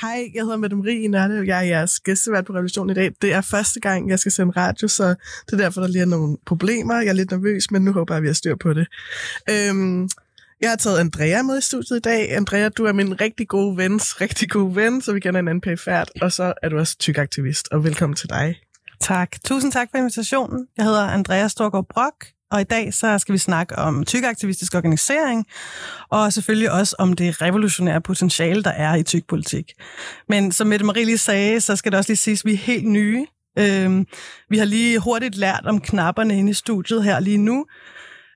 Hej, jeg hedder Mette Marie Nørde. Jeg er jeres gæstevært på Revolution i dag. Det er første gang, jeg skal sende radio, så det er derfor, der lige er nogle problemer. Jeg er lidt nervøs, men nu håber jeg, at vi har styr på det. Øhm, jeg har taget Andrea med i studiet i dag. Andrea, du er min rigtig gode vens, rigtig gode ven, så vi kender anden pæfærd, og så er du også tykaktivist, og velkommen til dig. Tak. Tusind tak for invitationen. Jeg hedder Andrea Storgård Brock, og i dag så skal vi snakke om tykaktivistisk organisering, og selvfølgelig også om det revolutionære potentiale, der er i tykpolitik. Men som Mette Marie lige sagde, så skal det også lige siges, at vi er helt nye. Øhm, vi har lige hurtigt lært om knapperne inde i studiet her lige nu,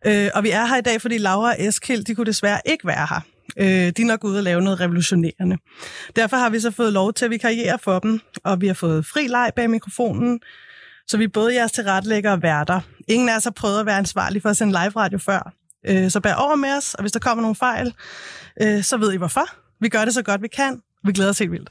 øh, og vi er her i dag, fordi Laura og Eskild, de kunne desværre ikke være her. Øh, de er nok ude og lave noget revolutionerende. Derfor har vi så fået lov til at vikariere for dem, og vi har fået fri leg bag mikrofonen, så vi er både jeres tilrettelægger og værter. Ingen af os har prøvet at være ansvarlig for at sende live radio før. Øh, så bær over med os, og hvis der kommer nogle fejl, øh, så ved I hvorfor. Vi gør det så godt vi kan. Vi glæder os helt vildt.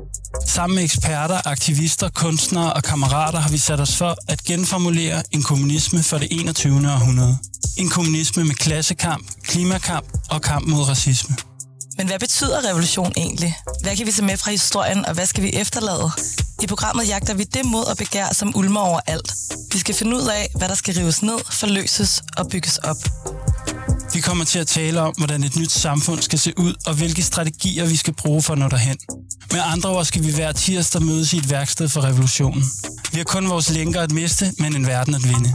Sammen med eksperter, aktivister, kunstnere og kammerater har vi sat os for at genformulere en kommunisme for det 21. århundrede. En kommunisme med klassekamp, klimakamp og kamp mod racisme. Men hvad betyder revolution egentlig? Hvad kan vi tage med fra historien, og hvad skal vi efterlade? I programmet jagter vi det mod og begær, som ulmer over alt. Vi skal finde ud af, hvad der skal rives ned, forløses og bygges op. Vi kommer til at tale om, hvordan et nyt samfund skal se ud, og hvilke strategier vi skal bruge for at nå derhen. Med andre ord skal vi hver tirsdag mødes i et værksted for revolutionen. Vi har kun vores lænker at miste, men en verden at vinde.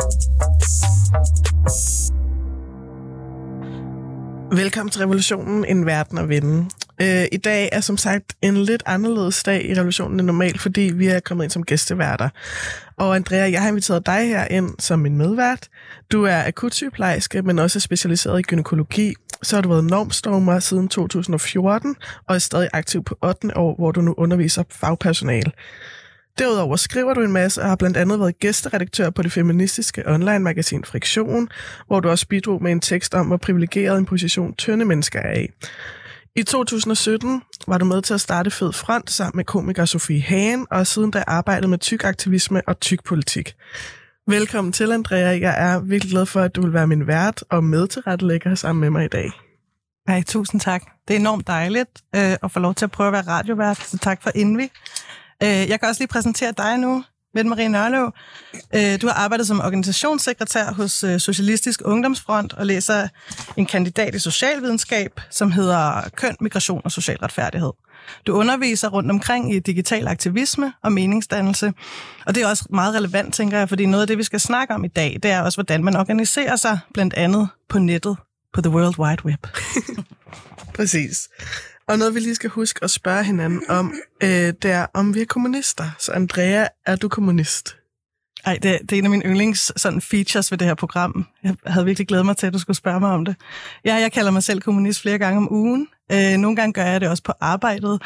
Velkommen til Revolutionen, en verden at vinde. Øh, I dag er som sagt en lidt anderledes dag i Revolutionen end normalt, fordi vi er kommet ind som gæsteværter. Og Andrea, jeg har inviteret dig her ind som min medvært. Du er akutsygeplejerske, men også specialiseret i gynækologi. Så har du været normstormer siden 2014 og er stadig aktiv på 8. år, hvor du nu underviser fagpersonale. Derudover skriver du en masse og har blandt andet været gæsteredaktør på det feministiske online-magasin Friktion, hvor du også bidrog med en tekst om, hvor privilegeret en position tynde mennesker er i. I 2017 var du med til at starte Fed Front sammen med komiker Sofie Hagen, og siden da arbejdet med tyk aktivisme og tyk politik. Velkommen til, Andrea. Jeg er virkelig glad for, at du vil være min vært og med til rettelægger sammen med mig i dag. Hej, tusind tak. Det er enormt dejligt øh, at få lov til at prøve at være radiovært, så tak for Invi. Øh, jeg kan også lige præsentere dig nu, Mette Marie Nørløv. Øh, du har arbejdet som organisationssekretær hos øh, Socialistisk Ungdomsfront og læser en kandidat i socialvidenskab, som hedder Køn, Migration og Social Retfærdighed. Du underviser rundt omkring i digital aktivisme og meningsdannelse, og det er også meget relevant, tænker jeg, fordi noget af det, vi skal snakke om i dag, det er også, hvordan man organiserer sig, blandt andet på nettet, på the World Wide Web. Præcis. Og noget, vi lige skal huske at spørge hinanden om, øh, det er, om vi er kommunister. Så Andrea, er du kommunist? Ej, det, det er en af mine yndlings sådan, features ved det her program. Jeg havde virkelig glædet mig til, at du skulle spørge mig om det. Ja, jeg kalder mig selv kommunist flere gange om ugen. Øh, nogle gange gør jeg det også på arbejdet.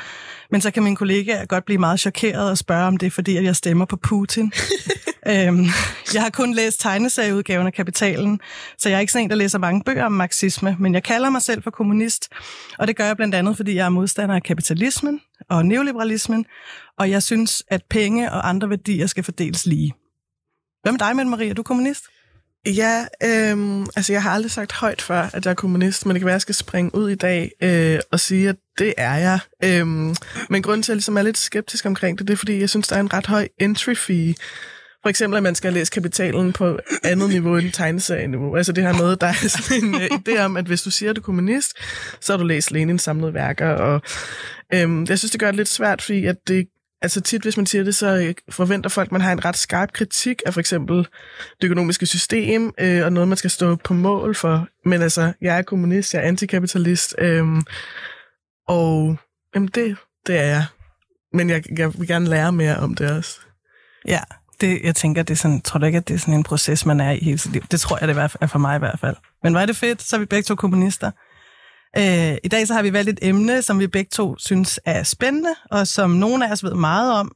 Men så kan min kollega godt blive meget chokeret og spørge, om det er fordi, at jeg stemmer på Putin. øhm, jeg har kun læst tegneserieudgaven af Kapitalen, så jeg er ikke sådan en, der læser mange bøger om marxisme, men jeg kalder mig selv for kommunist. Og det gør jeg blandt andet, fordi jeg er modstander af kapitalismen og neoliberalismen, og jeg synes, at penge og andre værdier skal fordeles lige. Hvad med dig, Mette Marie? Er du kommunist? Ja, øhm, altså jeg har aldrig sagt højt før, at jeg er kommunist, men det kan være, at jeg skal springe ud i dag øh, og sige, at det er jeg. Øhm, men grunden til, at jeg ligesom er lidt skeptisk omkring det, det er, fordi jeg synes, der er en ret høj entry fee. For eksempel, at man skal læse kapitalen på andet niveau end tegneserieniveau. Altså det her med, der er sådan en uh, idé om, at hvis du siger, at du er kommunist, så har du læst Lenins samlede værker. Og øhm, jeg synes, det gør det lidt svært, fordi at det altså tit, hvis man siger det, så øh, forventer folk, at man har en ret skarp kritik af for eksempel det økonomiske system, øh, og noget, man skal stå på mål for. Men altså, jeg er kommunist, jeg er antikapitalist, øh, Og jamen det, det er jeg. Men jeg, jeg vil gerne lære mere om det også. Ja, det, jeg tænker, det er sådan, tror du ikke, at det er sådan en proces, man er i hele sit liv? Det tror jeg, det er for mig i hvert fald. Men var er det fedt, så er vi begge to kommunister. Øh, I dag så har vi valgt et emne, som vi begge to synes er spændende, og som nogle af os ved meget om.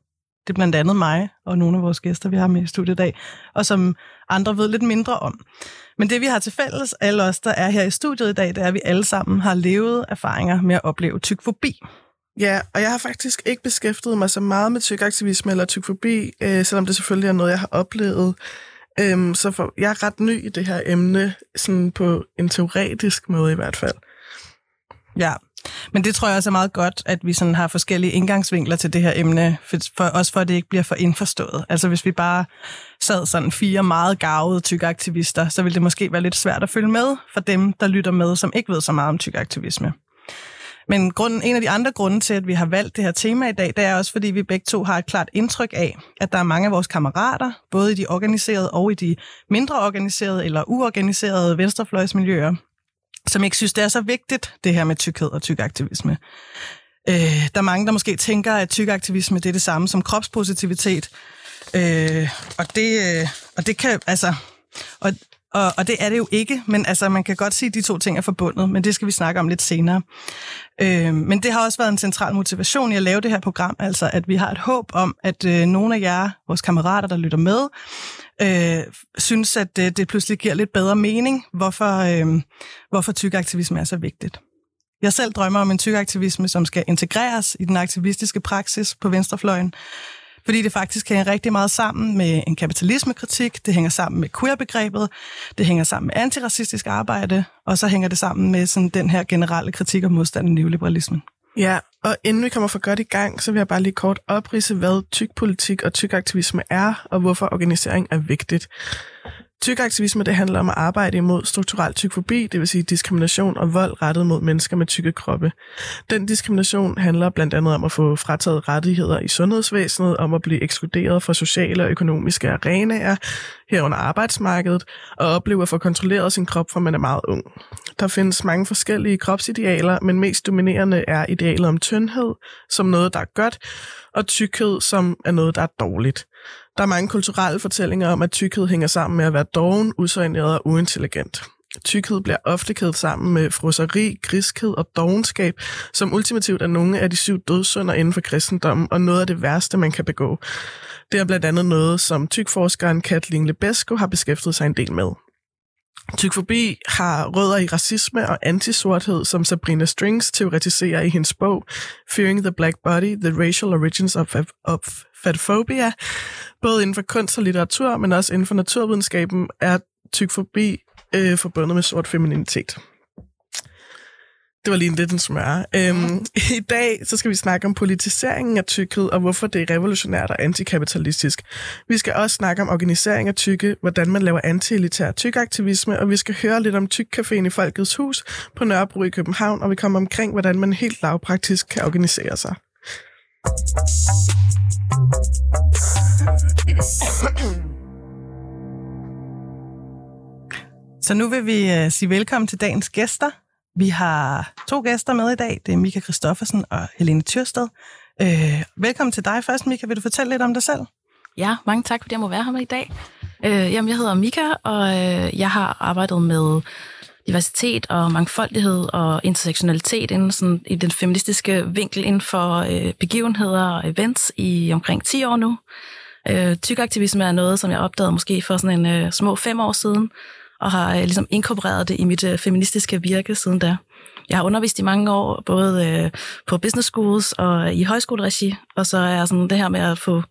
Det er blandt andet mig og nogle af vores gæster, vi har med i studiet i dag, og som andre ved lidt mindre om. Men det vi har til fælles, alle os, der er her i studiet i dag, det er, at vi alle sammen har levet erfaringer med at opleve tykfobi. Ja, og jeg har faktisk ikke beskæftiget mig så meget med tykaktivisme eller tykfobi, øh, selvom det selvfølgelig er noget, jeg har oplevet. Øhm, så for, jeg er ret ny i det her emne, sådan på en teoretisk måde i hvert fald. Ja, men det tror jeg også er meget godt, at vi sådan har forskellige indgangsvinkler til det her emne, for, for, også for at det ikke bliver for indforstået. Altså hvis vi bare sad sådan fire meget gavede tykaktivister, så ville det måske være lidt svært at følge med for dem, der lytter med, som ikke ved så meget om tykaktivisme. Men grunden, en af de andre grunde til, at vi har valgt det her tema i dag, det er også, fordi vi begge to har et klart indtryk af, at der er mange af vores kammerater, både i de organiserede og i de mindre organiserede eller uorganiserede venstrefløjsmiljøer, som ikke synes, det er så vigtigt, det her med tykkhed og tykaktivisme. Øh, der er mange, der måske tænker, at tykaktivisme det er det samme som kropspositivitet. Øh, og, det, øh, og det kan, altså... Og, og, og det er det jo ikke, men altså, man kan godt sige, at de to ting er forbundet, men det skal vi snakke om lidt senere. Øh, men det har også været en central motivation i at lave det her program, altså at vi har et håb om, at øh, nogle af jer, vores kammerater, der lytter med, øh, synes, at det, det pludselig giver lidt bedre mening, hvorfor, øh, hvorfor tykaktivisme er så vigtigt. Jeg selv drømmer om en tykaktivisme, som skal integreres i den aktivistiske praksis på venstrefløjen, fordi det faktisk hænger rigtig meget sammen med en kapitalismekritik, det hænger sammen med queer-begrebet, det hænger sammen med antiracistisk arbejde, og så hænger det sammen med sådan den her generelle kritik og modstand af neoliberalismen. Ja, og inden vi kommer for godt i gang, så vil jeg bare lige kort oprise, hvad tykpolitik og tykaktivisme er, og hvorfor organisering er vigtigt. Tykaktivisme det handler om at arbejde imod strukturel tykfobi, det vil sige diskrimination og vold rettet mod mennesker med tykke kroppe. Den diskrimination handler blandt andet om at få frataget rettigheder i sundhedsvæsenet, om at blive ekskluderet fra sociale og økonomiske arenaer, herunder arbejdsmarkedet, og opleve at få kontrolleret sin krop, fra man er meget ung. Der findes mange forskellige kropsidealer, men mest dominerende er idealet om tyndhed som noget, der er godt, og tykkhed som er noget, der er dårligt. Der er mange kulturelle fortællinger om, at tykkhed hænger sammen med at være doven, usøgneret og uintelligent. Tykkhed bliver ofte kædet sammen med froseri, griskhed og dogenskab, som ultimativt er nogle af de syv dødssynder inden for kristendommen, og noget af det værste, man kan begå. Det er blandt andet noget, som tykforskeren Kathleen Lebesco har beskæftiget sig en del med. Tykfobi har rødder i racisme og antisorthed, som Sabrina Strings teoretiserer i hendes bog Fearing the Black Body, The Racial Origins of, of Fatphobia. Både inden for kunst og litteratur, men også inden for naturvidenskaben, er tykfobi øh, forbundet med sort femininitet. Det var lige en lidt en smør. Øhm, I dag så skal vi snakke om politiseringen af tykkhed, og hvorfor det er revolutionært og antikapitalistisk. Vi skal også snakke om organisering af tykke, hvordan man laver anti-elitær tykaktivisme, og vi skal høre lidt om Tykcaféen i Folkets Hus på Nørrebro i København, og vi kommer omkring, hvordan man helt lavpraktisk kan organisere sig. Så nu vil vi uh, sige velkommen til dagens gæster. Vi har to gæster med i dag. Det er Mika Kristoffersen og Helene Tyrsted. Øh, velkommen til dig først, Mika. Vil du fortælle lidt om dig selv? Ja, mange tak, fordi jeg må være her med i dag. Øh, jamen, jeg hedder Mika, og øh, jeg har arbejdet med diversitet og mangfoldighed og intersektionalitet inden sådan, i den feministiske vinkel inden for øh, begivenheder og events i omkring 10 år nu. Øh, tykaktivisme er noget, som jeg opdagede måske for sådan en øh, små fem år siden, og har øh, ligesom inkorporeret det i mit øh, feministiske virke siden da. Jeg har undervist i mange år, både øh, på business schools og i højskoleregi, og så er sådan det her med at få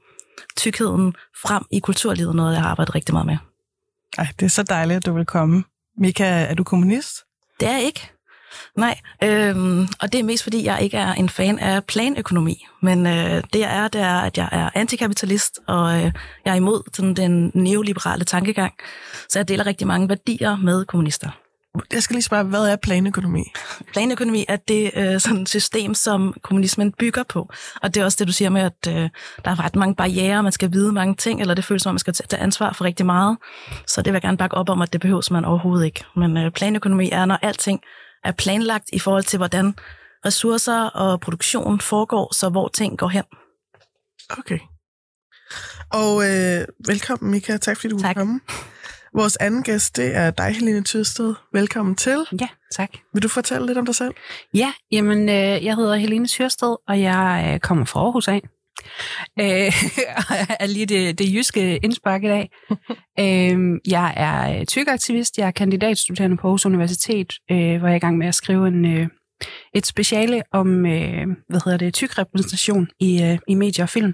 tykkheden frem i kulturlivet noget, jeg har arbejdet rigtig meget med. Ej, det er så dejligt, at du vil komme. Mika, er du kommunist? Det er jeg ikke. Nej, øhm, og det er mest fordi, jeg ikke er en fan af planøkonomi. Men øh, det jeg er, det er, at jeg er antikapitalist, og øh, jeg er imod sådan, den neoliberale tankegang. Så jeg deler rigtig mange værdier med kommunister. Jeg skal lige spørge, hvad er planøkonomi? Planøkonomi er det øh, sådan et system, som kommunismen bygger på. Og det er også det, du siger med, at øh, der er ret mange barriere, man skal vide mange ting, eller det føles som, at man skal tage ansvar for rigtig meget. Så det vil jeg gerne bakke op om, at det behøves man overhovedet ikke. Men øh, planøkonomi er, når alting er planlagt i forhold til, hvordan ressourcer og produktion foregår, så hvor ting går hen. Okay. Og øh, velkommen, Mika. Tak fordi du tak. komme. Vores anden gæst, det er dig, Helene Tyrsted. Velkommen til. Ja, tak. Vil du fortælle lidt om dig selv? Ja, jamen, øh, jeg hedder Helene Tyrsted, og jeg øh, kommer fra Aarhus af. Øh, er lige det, det jyske indspark i dag. øh, jeg er tykaktivist, jeg er kandidatstuderende på Aarhus Universitet, øh, hvor jeg er i gang med at skrive en, øh, et speciale om øh, hvad hedder det, tykrepræsentation i, øh, i medier og film.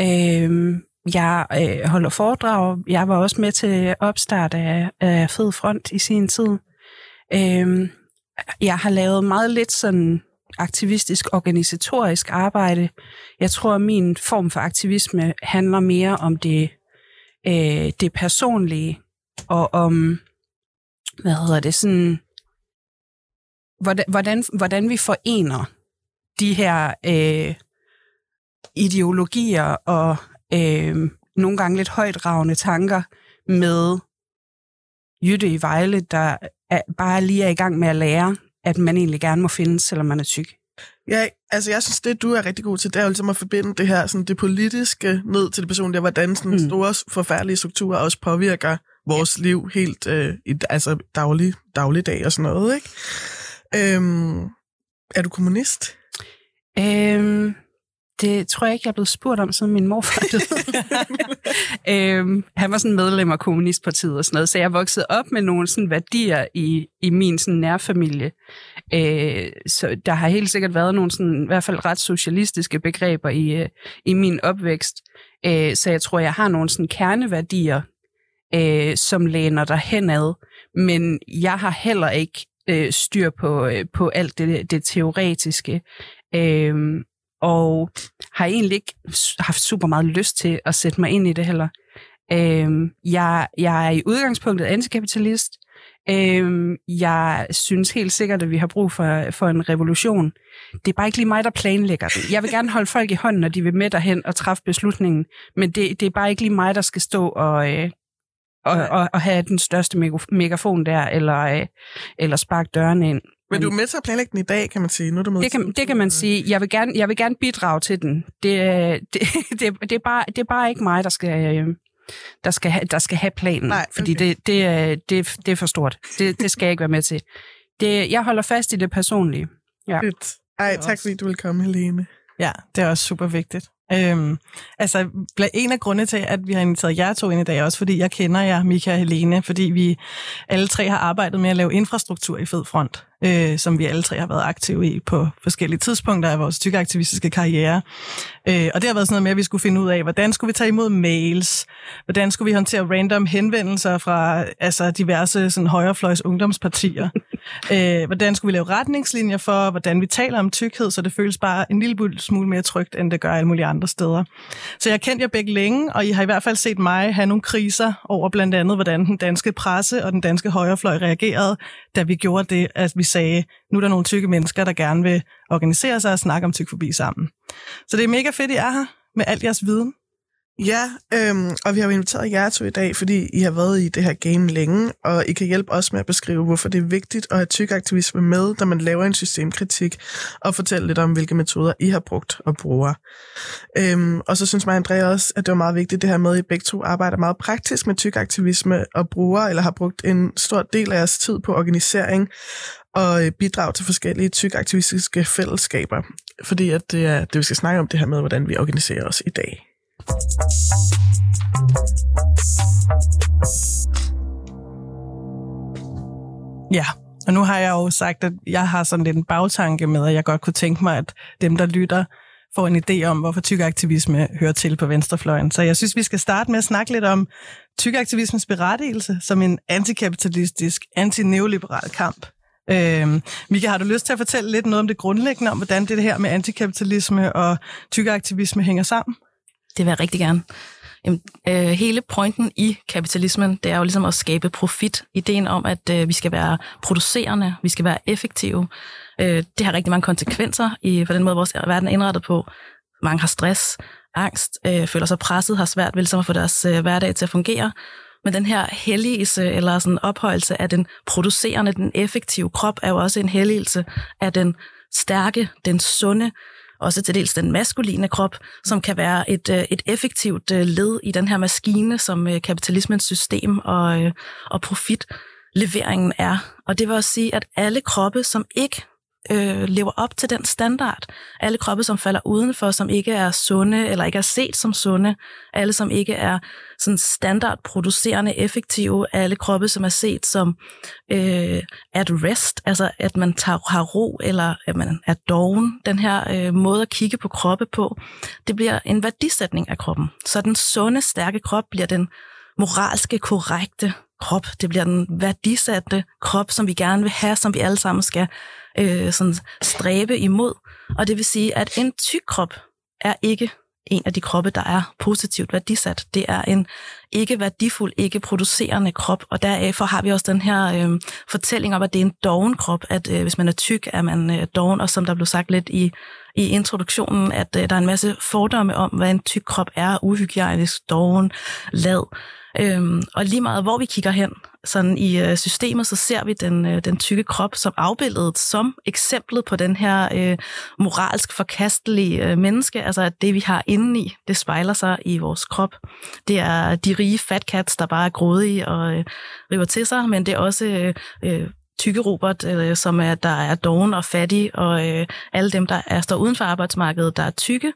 Øh, jeg øh, holder foredrag. Jeg var også med til opstart af, af Fed Front i sin tid. Øh, jeg har lavet meget lidt sådan aktivistisk, organisatorisk arbejde. Jeg tror, at min form for aktivisme handler mere om det, øh, det personlige, og om, hvad hedder det, sådan, hvordan, hvordan, hvordan vi forener de her øh, ideologier og øh, nogle gange lidt højdragende tanker med Jytte i Vejle, der er, bare lige er i gang med at lære, at man egentlig gerne må findes, selvom man er tyk. Ja, altså jeg synes, det du er rigtig god til, det er jo ligesom at forbinde det her, sådan det politiske ned til det personlige, hvordan sådan mm. store, forfærdelige strukturer også påvirker vores ja. liv helt, øh, i, altså daglig, dagligdag og sådan noget, ikke? Øhm, er du kommunist? Øhm, det tror jeg ikke, jeg er blevet spurgt om, siden min morfar døde. øhm, han var sådan medlem af Kommunistpartiet og sådan noget, så jeg voksede op med nogle sådan værdier i, i min sådan nærfamilie. Øh, så der har helt sikkert været nogle sådan, i hvert fald ret socialistiske begreber i, øh, i min opvækst. Øh, så jeg tror, jeg har nogle sådan kerneværdier, øh, som læner der henad. Men jeg har heller ikke øh, styr på, øh, på alt det, det teoretiske. Øh, og har egentlig ikke haft super meget lyst til at sætte mig ind i det heller. Øhm, jeg, jeg er i udgangspunktet antikapitalist. Øhm, jeg synes helt sikkert, at vi har brug for, for en revolution. Det er bare ikke lige mig, der planlægger den. Jeg vil gerne holde folk i hånden, når de vil med derhen og træffe beslutningen, men det, det er bare ikke lige mig, der skal stå og, øh, og, og, og have den største megafon der, eller, øh, eller sparke dørene ind. Men du er med til at planlægge den i dag, kan man sige. Nu er du med det, kan, det kan man sige. Jeg vil gerne, jeg vil gerne bidrage til den. Det, det, det, det, er, bare, det er bare ikke mig, der skal, øh, der skal, have, der skal have planen. Nej, okay. Fordi det, det, det, det er for stort. Det, det skal jeg ikke være med til. Det, jeg holder fast i det personlige. Ja. Fedt. Ej, tak fordi du vil komme, Helene. Ja, det er også super vigtigt. Øhm, altså, en af grundene til, at vi har inviteret jer to ind i dag, også fordi jeg kender jer, Mika og Helene, fordi vi alle tre har arbejdet med at lave infrastruktur i Fed Front, øh, som vi alle tre har været aktive i på forskellige tidspunkter af vores tykkeaktivistiske karriere. Øh, og det har været sådan noget med, at vi skulle finde ud af, hvordan skulle vi tage imod mails, hvordan skulle vi håndtere random henvendelser fra altså, diverse sådan, højrefløjs ungdomspartier, øh, hvordan skulle vi lave retningslinjer for, hvordan vi taler om tykkhed, så det føles bare en lille smule mere trygt, end det gør alle mulige andre steder. Så jeg har kendt jer begge længe, og I har i hvert fald set mig have nogle kriser over blandt andet, hvordan den danske presse og den danske højrefløj reagerede, da vi gjorde det, at vi sagde, nu er der nogle tykke mennesker, der gerne vil organisere sig og snakke om tykfobi sammen. Så det er mega fedt, I er her med alt jeres viden. Ja, øhm, og vi har jo inviteret jer to i dag, fordi I har været i det her game længe, og I kan hjælpe os med at beskrive, hvorfor det er vigtigt at have tykaktivisme med, når man laver en systemkritik, og fortælle lidt om, hvilke metoder I har brugt og bruger. Øhm, og så synes mig, Andrea, også, at det var meget vigtigt, det her med, at I begge to arbejder meget praktisk med tykaktivisme, og bruger eller har brugt en stor del af jeres tid på organisering, og øh, bidrag til forskellige tykaktivistiske fællesskaber. Fordi at det er det, vi skal snakke om, det her med, hvordan vi organiserer os i dag. Ja, og nu har jeg jo sagt, at jeg har sådan lidt en bagtanke med, at jeg godt kunne tænke mig, at dem, der lytter, får en idé om, hvorfor tykaktivisme hører til på venstrefløjen. Så jeg synes, vi skal starte med at snakke lidt om tykaktivismens berettigelse som en antikapitalistisk, antineoliberal kamp. Øhm, Mika, har du lyst til at fortælle lidt noget om det grundlæggende, om hvordan det her med antikapitalisme og tykaktivisme hænger sammen? Det vil jeg rigtig gerne. Jamen, øh, hele pointen i kapitalismen, det er jo ligesom at skabe profit. Ideen om, at øh, vi skal være producerende, vi skal være effektive. Øh, det har rigtig mange konsekvenser i for den måde, vores verden er indrettet på. Mange har stress, angst, øh, føler sig presset, har svært ved ligesom at få deres øh, hverdag til at fungere. Men den her helligelse eller sådan ophøjelse af den producerende, den effektive krop, er jo også en helligelse af den stærke, den sunde, også til dels den maskuline krop, som kan være et, øh, et effektivt øh, led i den her maskine, som øh, kapitalismens system og, og profitleveringen er. Og det vil også sige, at alle kroppe, som ikke øh, lever op til den standard. Alle kroppe, som falder udenfor, som ikke er sunde, eller ikke er set som sunde. Alle, som ikke er sådan standardproducerende effektive. Alle kroppe, som er set som øh, at rest, altså at man tager, har ro, eller at man er doven. Den her øh, måde at kigge på kroppe på, det bliver en værdisætning af kroppen. Så den sunde, stærke krop bliver den moralske, korrekte krop. Det bliver den værdisatte krop, som vi gerne vil have, som vi alle sammen skal øh, sådan stræbe imod. Og det vil sige, at en tyk krop er ikke en af de kroppe, der er positivt værdisat. Det er en ikke værdifuld, ikke producerende krop, og derfor har vi også den her øh, fortælling om, at det er en doven krop, at øh, hvis man er tyk, er man øh, doven, og som der blev sagt lidt i, i introduktionen, at øh, der er en masse fordomme om, hvad en tyk krop er, uhygiejnisk, doven, lad. Øhm, og lige meget hvor vi kigger hen sådan i øh, systemet, så ser vi den, øh, den tykke krop som afbildet som eksemplet på den her øh, moralsk forkastelige øh, menneske. Altså at det vi har indeni, det spejler sig i vores krop. Det er de rige fat cats, der bare er grådige og øh, river til sig, men det er også øh, øh tykke Robert, øh, som er, der er doven og fattig, og øh, alle dem, der er, står uden for arbejdsmarkedet, der er tykke,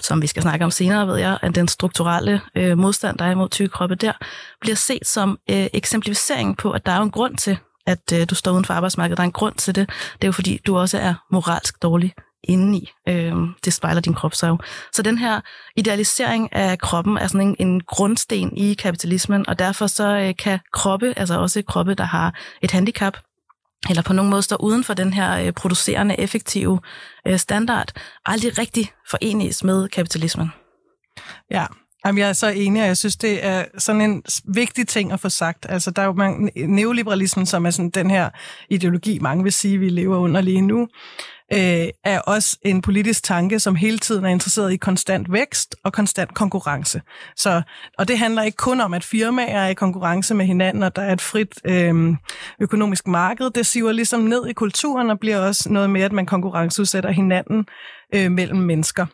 som vi skal snakke om senere, ved jeg, at den strukturelle øh, modstand, der er imod tykke kroppe der, bliver set som øh, eksemplificering på, at der er en grund til, at øh, du står uden for arbejdsmarkedet. Der er en grund til det. Det er jo fordi, du også er moralsk dårlig indeni. Øh, det spejler din krop så jo. Så den her idealisering af kroppen er sådan en, en grundsten i kapitalismen, og derfor så øh, kan kroppe, altså også kroppe, der har et handicap, eller på nogen måde står uden for den her øh, producerende, effektive øh, standard, aldrig rigtig forenes med kapitalismen. Ja, Jamen, jeg er så enig, og jeg synes, det er sådan en vigtig ting at få sagt. Altså, der er jo mange, neoliberalismen, som er sådan den her ideologi, mange vil sige, vi lever under lige nu, øh, er også en politisk tanke, som hele tiden er interesseret i konstant vækst og konstant konkurrence. Så, og det handler ikke kun om, at firmaer er i konkurrence med hinanden, og der er et frit øh, økonomisk marked. Det siver ligesom ned i kulturen og bliver også noget med, at man konkurrenceudsætter hinanden øh, mellem mennesker.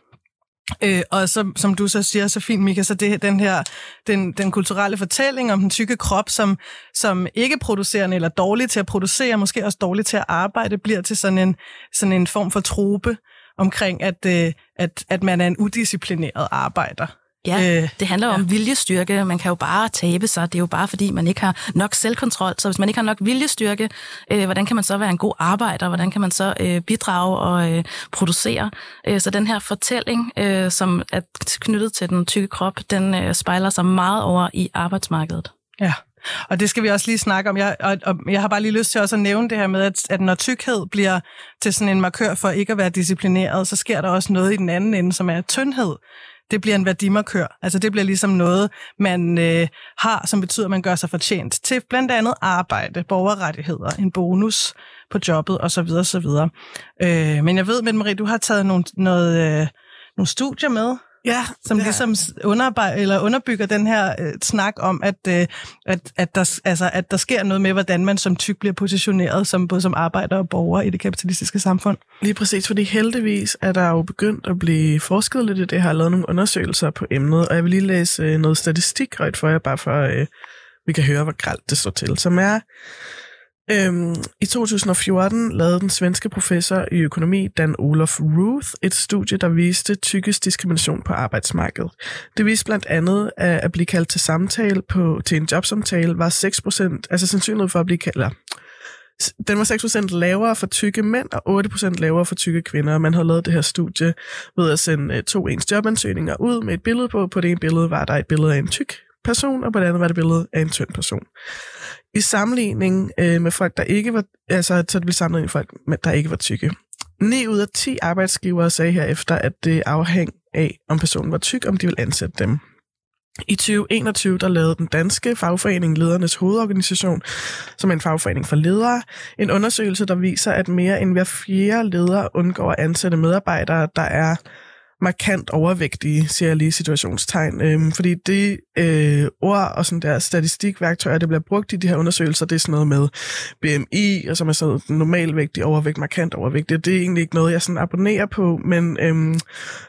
Øh, og så, som du så siger så fint, Mika, så det den her den, den kulturelle fortælling om den tykke krop, som, som ikke producerende eller dårlig til at producere, måske også dårlig til at arbejde, bliver til sådan en, sådan en form for trope omkring, at, øh, at, at man er en udisciplineret arbejder. Ja, øh, det handler jo ja. om viljestyrke. Man kan jo bare tabe sig. Det er jo bare, fordi man ikke har nok selvkontrol. Så hvis man ikke har nok viljestyrke, øh, hvordan kan man så være en god arbejder? Hvordan kan man så øh, bidrage og øh, producere? Øh, så den her fortælling, øh, som er knyttet til den tykke krop, den øh, spejler sig meget over i arbejdsmarkedet. Ja. Og det skal vi også lige snakke om. Jeg, og, og jeg har bare lige lyst til også at nævne det her med, at, at når tykkhed bliver til sådan en markør for ikke at være disciplineret, så sker der også noget i den anden ende, som er tyndhed det bliver en værdimarkør. Altså det bliver ligesom noget, man øh, har, som betyder, at man gør sig fortjent til blandt andet arbejde, borgerrettigheder, en bonus på jobbet osv. osv. Øh, men jeg ved, med Marie, du har taget nogle, noget, øh, nogle studier med Ja, som ligesom underbej- eller underbygger den her øh, snak om, at, øh, at, at, der, altså, at der sker noget med, hvordan man som tyk bliver positioneret som, både som arbejder og borger i det kapitalistiske samfund. Lige præcis, fordi heldigvis er der jo begyndt at blive forsket lidt i det. Jeg har lavet nogle undersøgelser på emnet, og jeg vil lige læse øh, noget statistik højt for jer, bare for øh, vi kan høre, hvor gralt det står til. Som er, Øhm, I 2014 lavede den svenske professor i økonomi Dan Olof Ruth et studie, der viste tykkes diskrimination på arbejdsmarkedet. Det viste blandt andet, at at blive kaldt til samtale på, til en jobsamtale var 6%, altså sandsynlighed for at blive kaldt, den var 6% lavere for tykke mænd og 8% lavere for tykke kvinder. Man havde lavet det her studie ved at sende øh, to ens jobansøgninger ud med et billede på. På det ene billede var der et billede af en tyk person, og på det andet var det et billede af en tynd person i sammenligning øh, med folk, der ikke var, altså så det blev sammenlignet med folk, der ikke var tykke. 9 ud af 10 arbejdsgivere sagde herefter, at det afhæng af, om personen var tyk, om de ville ansætte dem. I 2021 der lavede den danske fagforening Ledernes Hovedorganisation, som er en fagforening for ledere, en undersøgelse, der viser, at mere end hver fjerde leder undgår at ansætte medarbejdere, der er markant overvægtige, siger jeg lige situationstegn. Øhm, fordi det øh, ord og sådan der statistikværktøjer, det bliver brugt i de her undersøgelser, det er sådan noget med BMI, og som er sådan normalvægtig overvægt, markant overvægtig. Det er egentlig ikke noget, jeg sådan abonnerer på, men øhm,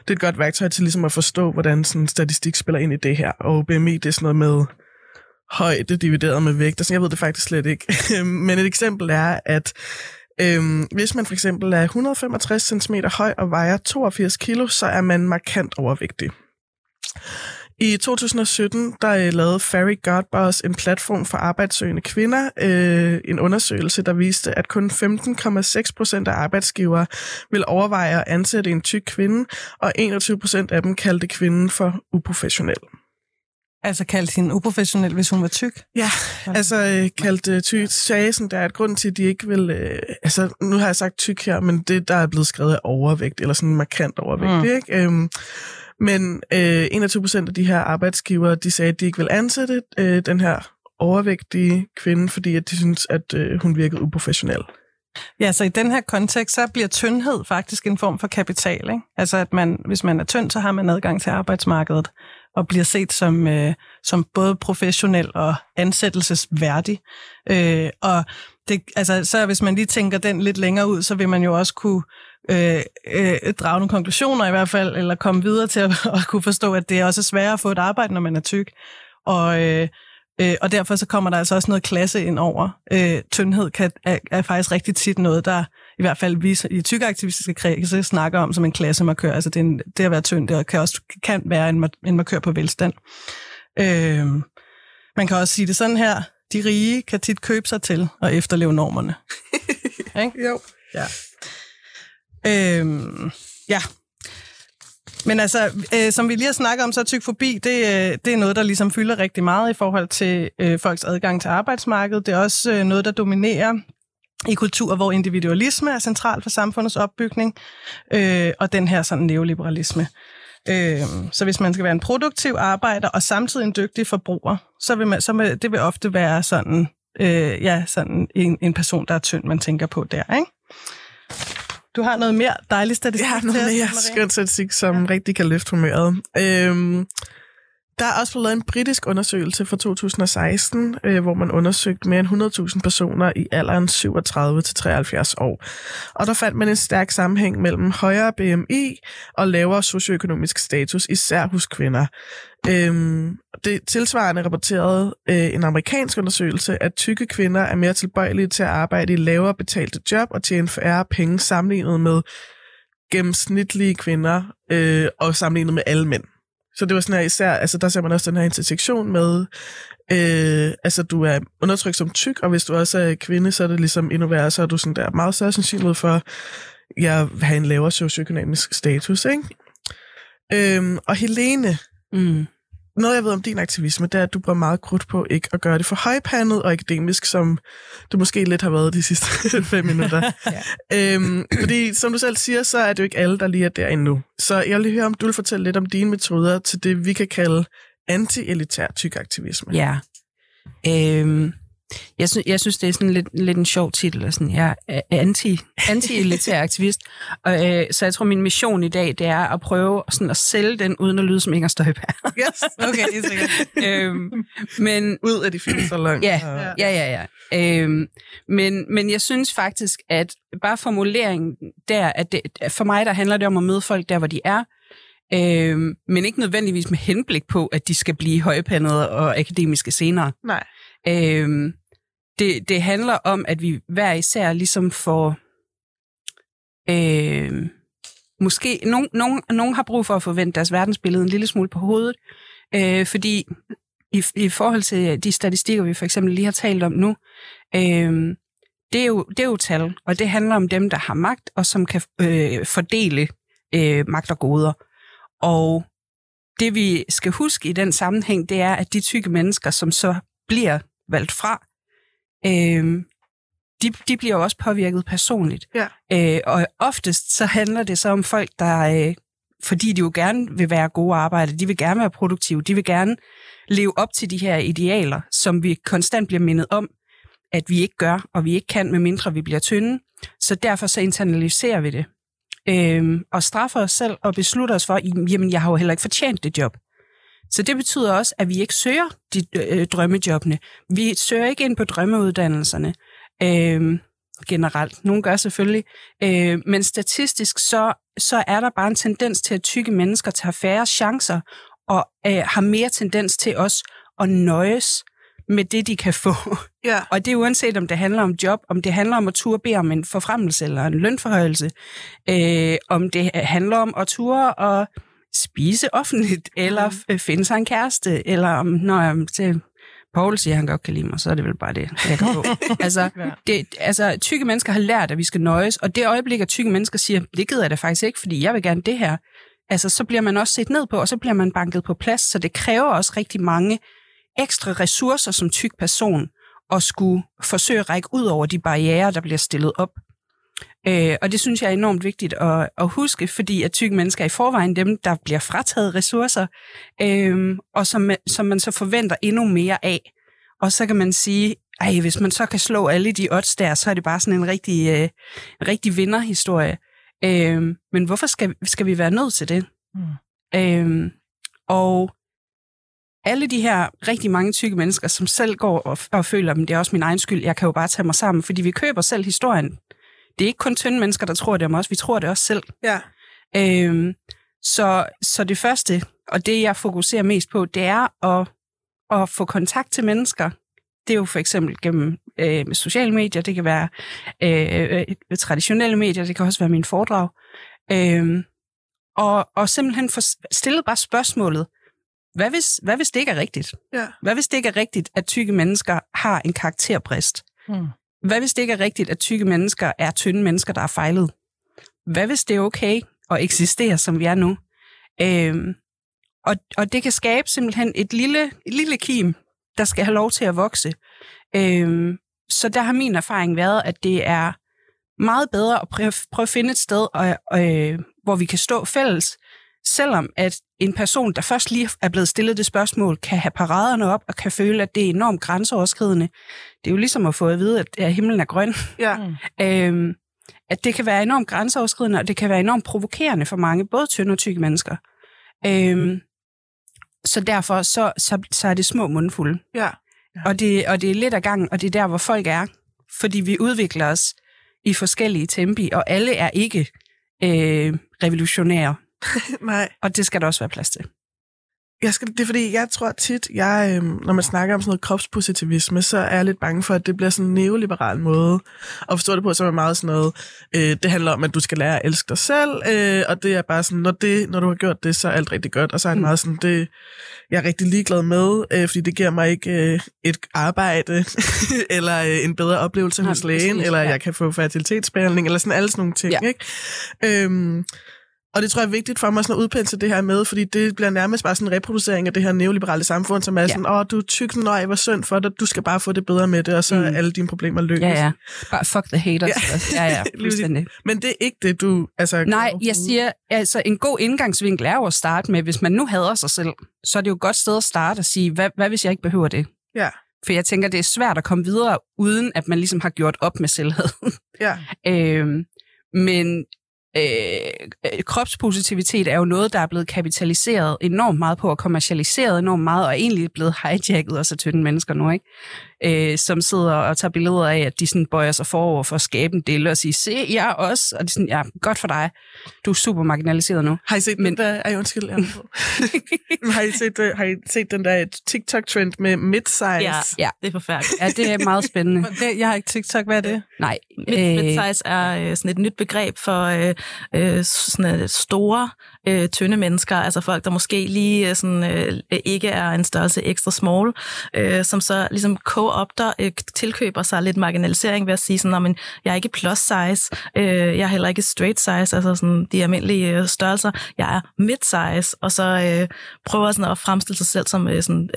det er et godt værktøj til ligesom at forstå, hvordan sådan statistik spiller ind i det her. Og BMI, det er sådan noget med højde divideret med vægt. Altså, jeg ved det faktisk slet ikke. men et eksempel er, at Øhm, hvis man for eksempel er 165 cm høj og vejer 82 kg, så er man markant overvægtig. I 2017 der øh, lavede Fairy Godboss en platform for arbejdssøgende kvinder, øh, en undersøgelse, der viste, at kun 15,6 procent af arbejdsgivere vil overveje at ansætte en tyk kvinde, og 21 procent af dem kaldte kvinden for uprofessionel. Altså kaldt hende uprofessionel, hvis hun var tyk? Ja, altså øh, kaldt øh, tyk. Sådan, der er et grund til, at de ikke vil... Øh, altså, nu har jeg sagt tyk her, men det, der er blevet skrevet, er overvægt, eller sådan markant overvægt, mm. ikke? Øhm, men øh, 21 procent af de her arbejdsgivere, de sagde, at de ikke vil ansætte øh, den her overvægtige kvinde, fordi at de synes, at øh, hun virkede uprofessionel. Ja, så i den her kontekst, så bliver tyndhed faktisk en form for kapital. Ikke? Altså, at man, hvis man er tynd, så har man adgang til arbejdsmarkedet og bliver set som, øh, som både professionel og ansættelsesværdig. Øh, og det, altså, så hvis man lige tænker den lidt længere ud, så vil man jo også kunne øh, øh, drage nogle konklusioner i hvert fald, eller komme videre til at, at kunne forstå, at det er også sværere at få et arbejde, når man er tyk. Og, øh, øh, og derfor så kommer der altså også noget klasse ind over. Øh, tyndhed kan, er, er faktisk rigtig tit noget, der i hvert fald vi i tykkeaktivistiske kredse snakker om som en klassemarkør. Altså det, en, det at være tynd, det kan også kan være en, en markør på velstand. Øh, man kan også sige det sådan her. De rige kan tit købe sig til at efterleve normerne. ikke? Jo. Ja. Øhm, ja. Men altså, øh, som vi lige har snakket om, så er tykfobi, det, øh, det er noget, der ligesom fylder rigtig meget i forhold til øh, folks adgang til arbejdsmarkedet. Det er også øh, noget, der dominerer i kulturer, hvor individualisme er central for samfundets opbygning, øh, og den her sådan neoliberalisme. Øh, så hvis man skal være en produktiv arbejder og samtidig en dygtig forbruger, så vil, man, så vil det vil ofte være sådan, øh, ja, sådan en, en person, der er tynd, man tænker på der. Ikke? Du har noget mere dejlig statistik Jeg har noget mere skønt statistik, som ja. rigtig kan løfte humøret. Øhm, der er også blevet lavet en britisk undersøgelse fra 2016, øh, hvor man undersøgte mere end 100.000 personer i alderen 37 til 73 år. Og der fandt man en stærk sammenhæng mellem højere BMI og lavere socioøkonomisk status, især hos kvinder. Øhm, det tilsvarende rapporterede øh, en amerikansk undersøgelse, at tykke kvinder er mere tilbøjelige til at arbejde i lavere betalte job og tjene færre penge sammenlignet med gennemsnitlige kvinder øh, og sammenlignet med alle mænd. Så det var sådan her især, altså der ser man også den her intersektion med, øh, altså du er undertrykt som tyk, og hvis du også er kvinde, så er det ligesom endnu værre, så er du sådan der meget større sandsynlighed for, jeg vil have en lavere socioøkonomisk status, ikke? Øhm, og Helene, mm noget, jeg ved om din aktivisme, det er, at du bruger meget krudt på ikke at gøre det for højpandet og akademisk, som du måske lidt har været de sidste fem minutter. ja. øhm, fordi, som du selv siger, så er det jo ikke alle, der lige er der endnu. Så jeg vil lige høre, om du vil fortælle lidt om dine metoder til det, vi kan kalde anti-elitær tyk aktivisme. Ja. Øhm, jeg, synes, jeg synes, det er sådan lidt, lidt en sjov titel. Sådan, jeg er anti, anti-elitær aktivist. Og, øh, så jeg tror, min mission i dag, det er at prøve sådan, at sælge den, uden at lyde som Inger Støjberg. yes, okay, det er sikkert. øhm, men, Ud af de fine så langt. Ja, ja, ja. ja. Øhm, men, men jeg synes faktisk, at bare formuleringen der, at det, for mig, der handler det om at møde folk der, hvor de er, Øhm, men ikke nødvendigvis med henblik på, at de skal blive højpandede og akademiske senere. Nej. Øhm, det, det handler om, at vi hver især ligesom får... Øh, måske nogen, nogen, nogen har brug for at forvente deres verdensbillede en lille smule på hovedet, øh, fordi i, i forhold til de statistikker, vi for eksempel lige har talt om nu, øh, det, er jo, det er jo tal, og det handler om dem, der har magt, og som kan øh, fordele øh, magt og goder. Og det vi skal huske i den sammenhæng, det er, at de tykke mennesker, som så bliver valgt fra, øh, de, de bliver jo også påvirket personligt. Ja. Øh, og oftest så handler det så om folk, der, øh, fordi de jo gerne vil være gode arbejder, de vil gerne være produktive, de vil gerne leve op til de her idealer, som vi konstant bliver mindet om, at vi ikke gør, og vi ikke kan, medmindre vi bliver tynde. Så derfor så internaliserer vi det. øh, og straffer os selv og beslutter os for, jamen jeg har jo heller ikke fortjent det job. Så det betyder også, at vi ikke søger de øh, drømmejobbene. Vi søger ikke ind på drømmeuddannelserne øh, generelt. Nogle gør selvfølgelig. Øh, men statistisk så, så er der bare en tendens til, at tykke mennesker tager færre chancer og øh, har mere tendens til også at nøjes med det, de kan få. Ja. Og det er uanset, om det handler om job, om det handler om at turde bede om en forfremmelse eller en lønforhøjelse, øh, om det handler om at ture og spise offentligt, eller mm. finde sig en kæreste, eller om, når jeg til Paul siger, at han godt kan lide mig, så er det vel bare det, jeg kan få. altså, det, altså, tykke mennesker har lært, at vi skal nøjes, og det øjeblik, at tykke mennesker siger, det gider jeg da faktisk ikke, fordi jeg vil gerne det her, altså, så bliver man også set ned på, og så bliver man banket på plads, så det kræver også rigtig mange ekstra ressourcer som tyk person, at skulle forsøge at række ud over de barriere, der bliver stillet op. Øh, og det synes jeg er enormt vigtigt at, at huske, fordi at tykke mennesker er i forvejen dem, der bliver frataget ressourcer, øh, og som, som man så forventer endnu mere af. Og så kan man sige, ej, hvis man så kan slå alle de odds der, så er det bare sådan en rigtig, øh, en rigtig vinderhistorie. Øh, men hvorfor skal, skal vi være nødt til det? Mm. Øh, og alle de her rigtig mange tykke mennesker, som selv går og, og føler, at det er også min egen skyld, jeg kan jo bare tage mig sammen, fordi vi køber selv historien. Det er ikke kun tynde mennesker, der tror det om os, vi tror det også selv. Ja. Øhm, så, så det første, og det jeg fokuserer mest på, det er at, at få kontakt til mennesker. Det er jo for eksempel gennem øh, sociale medier, det kan være øh, øh, traditionelle medier, det kan også være min foredrag. Øhm, og, og simpelthen få stillet bare spørgsmålet, hvad hvis, hvad hvis det ikke er rigtigt? Ja. Hvad hvis det ikke er rigtigt, at tykke mennesker har en karakterbrist? Mm. Hvad hvis det ikke er rigtigt, at tykke mennesker er tynde mennesker, der er fejlet? Hvad hvis det er okay at eksistere, som vi er nu? Øhm, og, og det kan skabe simpelthen et lille, et lille kim, der skal have lov til at vokse. Øhm, så der har min erfaring været, at det er meget bedre at prøve, prøve at finde et sted, og, øh, hvor vi kan stå fælles, selvom at en person, der først lige er blevet stillet det spørgsmål, kan have paraderne op og kan føle, at det er enormt grænseoverskridende. Det er jo ligesom at få at vide, at himlen er grøn. Ja. øhm, at det kan være enormt grænseoverskridende, og det kan være enormt provokerende for mange, både tynde og tykke mennesker. Øhm, så derfor så, så, så er det små mundfulde. Ja. Og, det, og det er lidt af gangen, og det er der, hvor folk er. Fordi vi udvikler os i forskellige tempi, og alle er ikke øh, revolutionære. Nej. Og det skal der også være plads til. Jeg skal, det er fordi, jeg tror tit, jeg, øhm, når man snakker om sådan noget kropspositivisme, så er jeg lidt bange for, at det bliver sådan en neoliberal måde at forstå det på, som er meget sådan noget, øh, det handler om, at du skal lære at elske dig selv, øh, og det er bare sådan, når, det, når du har gjort det, så er alt rigtig godt, og så er det mm. meget sådan, det jeg er rigtig ligeglad med, øh, fordi det giver mig ikke øh, et arbejde, eller øh, en bedre oplevelse hos lægen, præcis, eller ja. jeg kan få fertilitetsbehandling, eller sådan alle sådan nogle ting, Ja. ikke? Øhm, og det tror jeg er vigtigt for mig sådan at udpensle det her med, fordi det bliver nærmest bare sådan en reproducering af det her neoliberale samfund, som er Ja. sådan, åh, du er tyk, nej, hvor synd for dig, du skal bare få det bedre med det, og så mm. er alle dine problemer løst. Ja, ja. Bare fuck the haters. Ja. Ja, ja, ja Lige fuldstændig. Men det er ikke det, du... Altså, Nej, jeg siger, altså en god indgangsvinkel er jo at starte med, hvis man nu hader sig selv, så er det jo et godt sted at starte og sige, hvad, hvad hvis jeg ikke behøver det? Ja, For jeg tænker, det er svært at komme videre, uden at man ligesom har gjort op med selvhed. ja, øhm, men Øh, øh, kropspositivitet er jo noget, der er blevet kapitaliseret enormt meget på, og kommercialiseret enormt meget, og egentlig blevet hijacket også af tynde mennesker nu, ikke? Øh, som sidder og tager billeder af, at de sådan bøjer sig forover for at skabe en del og sige, se, jeg er også, og de sådan, ja, godt for dig. Du er super marginaliseret nu. Har I set Men- den der... Ej, undskyld, jeg har, I set, øh, har I set den der TikTok-trend med mid-size? Ja, Ja. det er forfærdeligt. Ja, det er meget spændende. Det, jeg har ikke TikTok. Hvad er det? Nej. Mid, midsize er øh, sådan et nyt begreb for øh, øh, sådan øh, store, øh, tynde mennesker, altså folk, der måske lige øh, sådan, øh, ikke er en størrelse ekstra small, øh, som så ligesom co-opter, øh, tilkøber sig lidt marginalisering ved at sige sådan, "Nå, men jeg er ikke plus size, øh, jeg er heller ikke straight size, altså sådan de almindelige øh, størrelser, jeg er mid-size, og så øh, prøver sådan at fremstille sig selv som øh, sådan,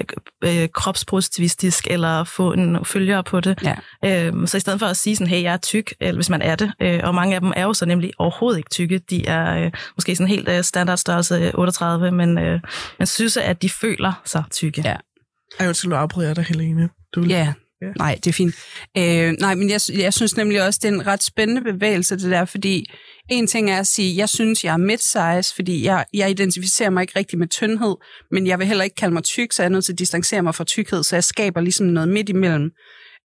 øh, øh, kropspositivistisk, eller få en følger på det. Ja. Øhm, så i stedet for at sige sådan, hey, jeg er tyk, eller hvis man er det, øh, og mange af dem er jo så nemlig overhovedet ikke tykke, de er øh, måske sådan helt øh, standardstørrelse øh, 38, men øh, man synes, at de føler sig tykke. Ja. Ej, undskyld, nu afbryder jeg dig, Helene. Du vil... Ja, Nej, det er fint. Øh, nej, men jeg, jeg synes nemlig også, det er en ret spændende bevægelse, det der, fordi en ting er at sige, jeg synes, jeg er mid-size, fordi jeg, jeg identificerer mig ikke rigtig med tyndhed, men jeg vil heller ikke kalde mig tyk, så jeg er nødt til at distancere mig fra tykkhed, så jeg skaber ligesom noget midt imellem.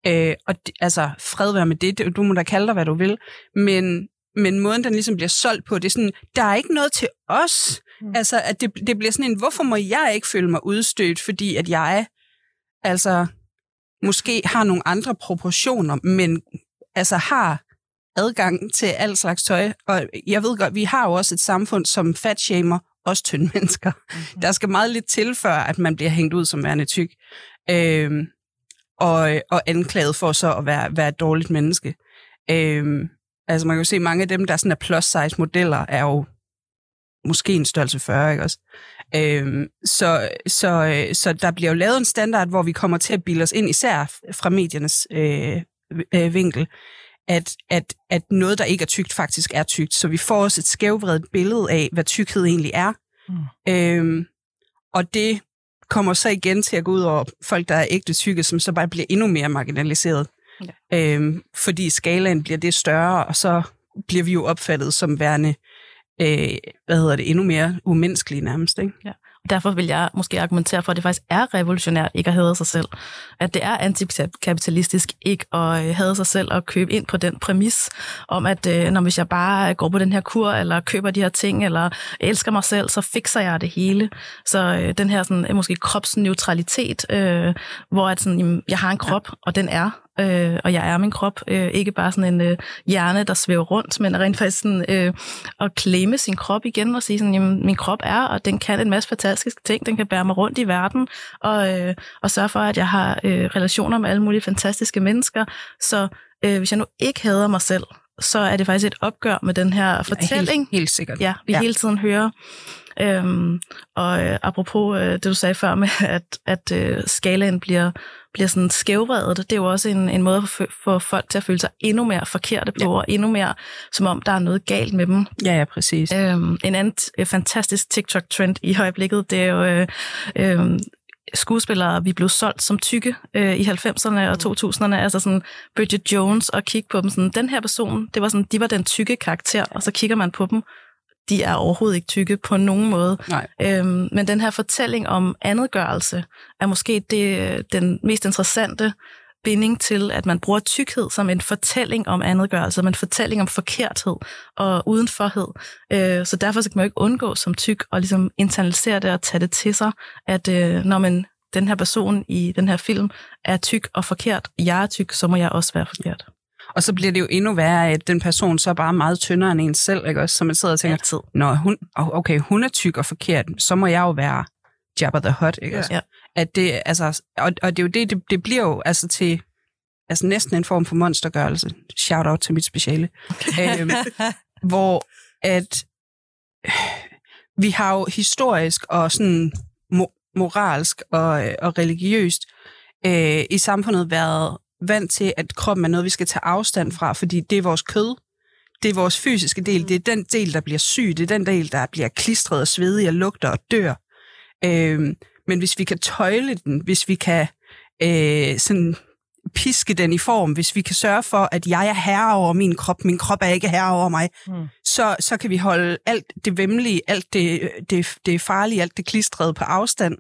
Øh, og det, altså, fred være med det, du må da kalde dig, hvad du vil, men, men måden, den ligesom bliver solgt på, det er sådan, der er ikke noget til os. Mm. Altså, at det, det bliver sådan en, hvorfor må jeg ikke føle mig udstødt, fordi at jeg, altså, måske har nogle andre proportioner, men altså har adgang til alt slags tøj. Og jeg ved godt, vi har jo også et samfund, som fatshamer også tynde mennesker. Mm-hmm. Der skal meget lidt til, før at man bliver hængt ud som værende tyk. Øhm, og, og anklaget for så at være, være et dårligt menneske. Øhm, altså man kan jo se, mange af dem, der sådan er plus-size modeller, er jo måske en størrelse 40, ikke også? Øhm, så, så, så der bliver jo lavet en standard, hvor vi kommer til at bilde os ind, især fra mediernes øh, øh, vinkel, at, at, at noget, der ikke er tykt, faktisk er tykt. Så vi får også et skævvredet billede af, hvad tykthed egentlig er. Mm. Øhm, og det kommer så igen til at gå ud over folk, der er ægte tykke, som så bare bliver endnu mere marginaliseret. Ja. Øhm, fordi skalaen bliver det større, og så bliver vi jo opfattet som værende øh, hvad hedder det, endnu mere umenneskelige nærmest. Ikke? Ja. Derfor vil jeg måske argumentere for, at det faktisk er revolutionært ikke at hade sig selv. At det er antikapitalistisk ikke at øh, hade sig selv og købe ind på den præmis om, at øh, når hvis jeg bare går på den her kur, eller køber de her ting, eller elsker mig selv, så fikser jeg det hele. Så øh, den her sådan, måske kropsneutralitet, øh, hvor at sådan, jamen, jeg har en krop, og den er, øh, og jeg er min krop. Øh, ikke bare sådan en øh, hjerne, der svæver rundt, men rent faktisk sådan, øh, at klemme sin krop igen og sige sådan, jamen, min krop er, og den kan en masse fantastiske ting. Den kan bære mig rundt i verden, og, øh, og sørge for, at jeg har øh, relationer med alle mulige fantastiske mennesker. Så øh, hvis jeg nu ikke hader mig selv, så er det faktisk et opgør med den her fortælling. Ja, helt, helt sikkert. Ja, vi ja. hele tiden hører. Øhm, og øh, apropos øh, det, du sagde før med, at, at øh, skalaen bliver, bliver sådan skævredet, det er jo også en, en måde at få folk til at føle sig endnu mere forkerte på, ja. og endnu mere som om, der er noget galt med dem. Ja, ja, præcis. Øhm, en anden øh, fantastisk TikTok-trend i øjeblikket, det er jo... Øh, øh, skuespillere, vi blev solgt som tykke øh, i 90'erne og 2000'erne, altså sådan Bridget Jones, og kigge på dem sådan, den her person, det var sådan, de var den tykke karakter, og så kigger man på dem, de er overhovedet ikke tykke på nogen måde. Nej. Øhm, men den her fortælling om andetgørelse er måske det, den mest interessante binding til, at man bruger tykkhed som en fortælling om andetgørelse, som en fortælling om forkerthed og udenforhed. Øh, så derfor så kan man jo ikke undgå som tyk og ligesom internalisere det og tage det til sig, at øh, når man den her person i den her film er tyk og forkert, jeg er tyk, så må jeg også være forkert. Og så bliver det jo endnu værre, at den person så er bare meget tyndere end en selv, ikke også? Så man sidder og tænker, Altid. Nå, hun, okay, hun er tyk og forkert, så må jeg jo være Jabba the Hutt, ikke også? Ja. At det, altså, og, og det er jo det, det, det bliver jo altså til altså næsten en form for monstergørelse. Shout out til mit speciale. øhm, hvor at vi har jo historisk og sådan mo- moralsk og, og religiøst øh, i samfundet været vant til, at kroppen er noget, vi skal tage afstand fra, fordi det er vores kød. Det er vores fysiske del. Det er den del, der bliver syg. Det er den del, der bliver klistret og svedig og lugter og dør. Øh, men hvis vi kan tøjle den, hvis vi kan øh, sådan piske den i form, hvis vi kan sørge for, at jeg er herre over min krop, min krop er ikke herre over mig, mm. så, så kan vi holde alt det vemmelige, alt det, det, det farlige, alt det klistrede på afstand.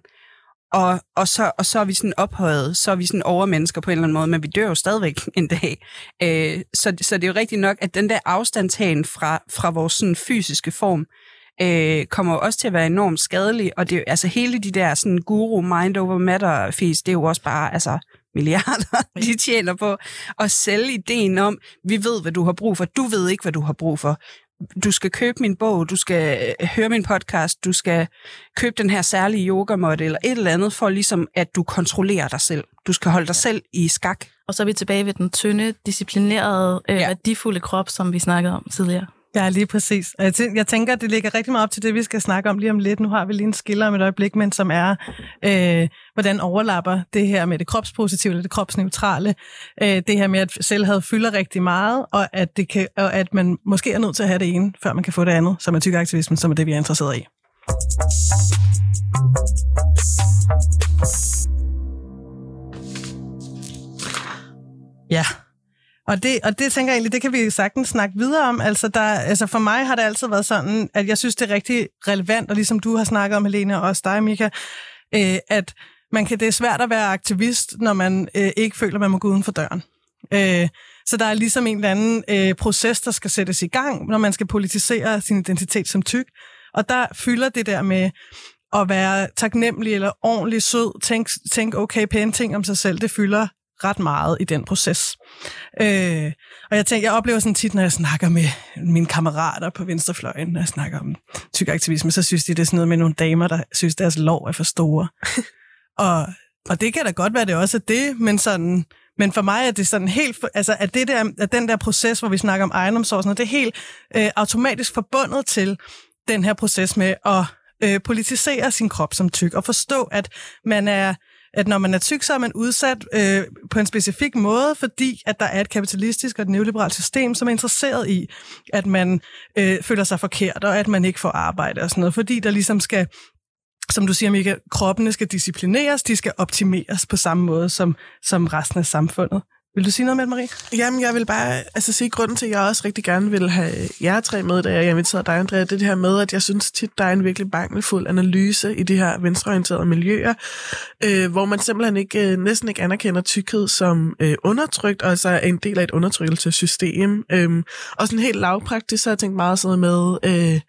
Og, og, så, og så er vi sådan ophøjet, så er vi sådan overmennesker på en eller anden måde, men vi dør jo stadigvæk en dag. Øh, så, så det er jo rigtigt nok, at den der afstandtagen fra, fra vores sådan fysiske form, øh, kommer jo også til at være enormt skadelig, og det, er altså hele de der sådan guru mind over matter fees, det er jo også bare altså milliarder, de tjener på at sælge ideen om, vi ved, hvad du har brug for, du ved ikke, hvad du har brug for du skal købe min bog, du skal øh, høre min podcast, du skal købe den her særlige yogamåtte eller et eller andet, for ligesom at du kontrollerer dig selv. Du skal holde dig selv i skak. Og så er vi tilbage ved den tynde, disciplinerede, øh, ja. værdifulde krop, som vi snakkede om tidligere. Ja, lige præcis. Jeg, tænker, jeg tænker, at det ligger rigtig meget op til det, vi skal snakke om lige om lidt. Nu har vi lige en skiller om et øjeblik, men som er, øh, hvordan overlapper det her med det kropspositive, eller det kropsneutrale, øh, det her med, at selvhed fylder rigtig meget, og at, det kan, og at man måske er nødt til at have det ene, før man kan få det andet, som er tykaktivismen, som er det, vi er interesseret i. Ja, og det, og det tænker jeg egentlig, det kan vi sagtens snakke videre om. Altså, der, altså for mig har det altid været sådan, at jeg synes, det er rigtig relevant, og ligesom du har snakket om, Helene, og også dig, Mika, øh, at man kan, det er svært at være aktivist, når man øh, ikke føler, man må gå uden for døren. Øh, så der er ligesom en eller anden øh, proces, der skal sættes i gang, når man skal politisere sin identitet som tyk. Og der fylder det der med at være taknemmelig eller ordentlig sød, tænk, tænk okay, pæne ting om sig selv, det fylder ret meget i den proces. Øh, og jeg tænker, jeg oplever sådan tit, når jeg snakker med mine kammerater på venstrefløjen, når jeg snakker om tyk aktivisme, så synes de, det er sådan noget med nogle damer, der synes, deres lov er for store. og, og det kan da godt være, det også er det, men sådan... Men for mig er det sådan helt, altså at, det der, at den der proces, hvor vi snakker om ejendomsår, det er helt øh, automatisk forbundet til den her proces med at øh, politisere sin krop som tyk, og forstå, at man er at når man er tyk, så er man udsat øh, på en specifik måde, fordi at der er et kapitalistisk og et neoliberalt system, som er interesseret i, at man øh, føler sig forkert, og at man ikke får arbejde og sådan noget, fordi der ligesom skal som du siger, Mika, kroppene skal disciplineres, de skal optimeres på samme måde som, som resten af samfundet. Vil du sige noget med det, Marie? Jamen, jeg vil bare altså, sige, grunden til, at jeg også rigtig gerne vil have jer tre med, da jeg inviterede dig, Andrea, det, det her med, at jeg synes tit, der er en virkelig mangelfuld analyse i de her venstreorienterede miljøer, øh, hvor man simpelthen ikke, øh, næsten ikke anerkender tykkhed som øh, undertrykt, og altså er en del af et undertrykkelsessystem. Øh, og sådan helt lavpraktisk, så har jeg tænkt meget sådan med, øh,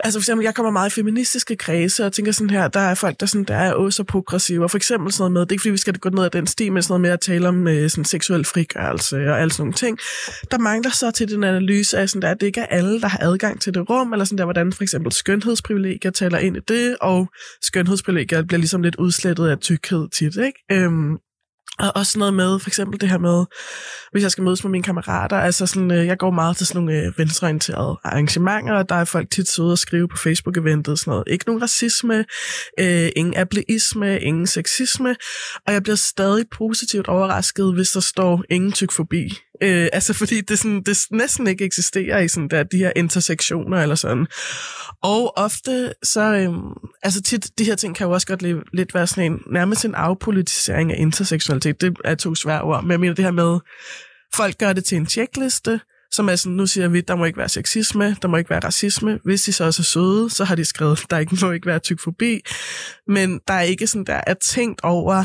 altså for eksempel, jeg kommer meget i feministiske kredse, og tænker sådan her, der er folk, der, sådan, der er også progressive, og for eksempel sådan noget med, det er ikke fordi, vi skal gå ned ad den sti, men sådan noget med at tale om øh, sådan seksuel frigørelse og alle sådan nogle ting. Der mangler så til den analyse af, sådan der, at det ikke er alle, der har adgang til det rum, eller sådan der, hvordan for eksempel skønhedsprivilegier taler ind i det, og skønhedsprivilegier bliver ligesom lidt udslettet af tykkhed tit, ikke? Øhm, og også noget med, for eksempel det her med, hvis jeg skal mødes med mine kammerater, altså sådan, øh, jeg går meget til sådan nogle øh, venstreorienterede arrangementer, og der er folk tit søde at skrive på Facebook-eventet sådan noget. Ikke nogen racisme, øh, ingen ableisme, ingen sexisme, og jeg bliver stadig positivt overrasket, hvis der står ingen tyk forbi. Øh, altså fordi det, sådan, det næsten ikke eksisterer i sådan der, de her intersektioner eller sådan. Og ofte så, øh, altså tit, de her ting kan jo også godt lidt, lidt være sådan en, nærmest en afpolitisering af interseksualitet. Det er to svære ord, men jeg mener det her med, folk gør det til en tjekliste, som er sådan, nu siger vi, der må ikke være sexisme, der må ikke være racisme. Hvis de så også er søde, så har de skrevet, der ikke må ikke være tykfobi. Men der er ikke sådan, der er tænkt over,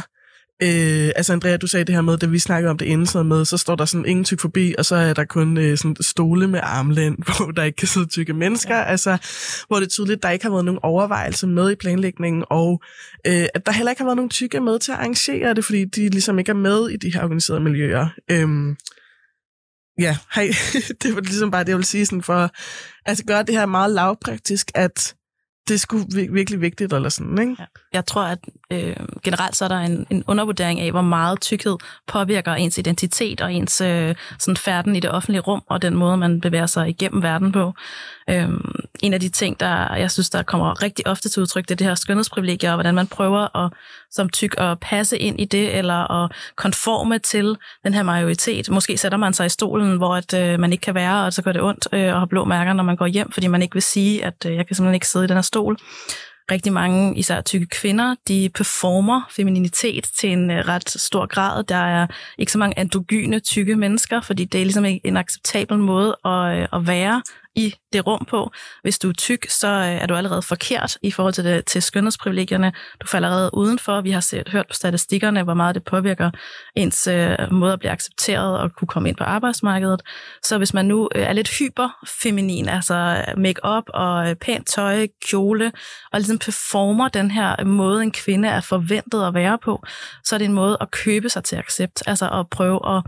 Øh, altså Andrea, du sagde det her med, da vi snakkede om det inden sådan med, så står der sådan ingen tyk forbi, og så er der kun øh, sådan stole med armlænd, hvor der ikke kan sidde tykke mennesker, ja. altså hvor det er tydeligt, at der ikke har været nogen overvejelse med i planlægningen, og øh, at der heller ikke har været nogen tykke med til at arrangere det, fordi de ligesom ikke er med i de her organiserede miljøer. Øh, ja, hej. det var ligesom bare det, jeg vil sige, sådan for at gøre det her meget lavpraktisk, at det er sgu virkelig vigtigt, eller sådan, ikke? Ja. Jeg tror, at øh, generelt så er der en, en undervurdering af, hvor meget tykkhed påvirker ens identitet og ens øh, sådan færden i det offentlige rum, og den måde, man bevæger sig igennem verden på. Øhm, en af de ting, der jeg synes, der kommer rigtig ofte til udtryk, det er det her skønhedsprivilegier, og hvordan man prøver at, som tyk at passe ind i det, eller at konforme til den her majoritet. Måske sætter man sig i stolen, hvor at, øh, man ikke kan være, og så gør det ondt, øh, og har blå mærker, når man går hjem, fordi man ikke vil sige, at øh, jeg kan simpelthen ikke sidde i den her stol rigtig mange, især tykke kvinder, de performer femininitet til en øh, ret stor grad. Der er ikke så mange androgyne tykke mennesker, fordi det er ligesom en acceptabel måde at, øh, at være i det rum på. Hvis du er tyk, så øh, er du allerede forkert i forhold til, det, til skønhedsprivilegierne. Du falder allerede udenfor. Vi har set, hørt på statistikkerne, hvor meget det påvirker ens øh, måde at blive accepteret og kunne komme ind på arbejdsmarkedet. Så hvis man nu øh, er lidt hyperfeminin, altså øh, make-up og øh, pænt tøj, kjole, og ligesom performer den her måde, en kvinde er forventet at være på, så er det en måde at købe sig til accept. Altså at prøve at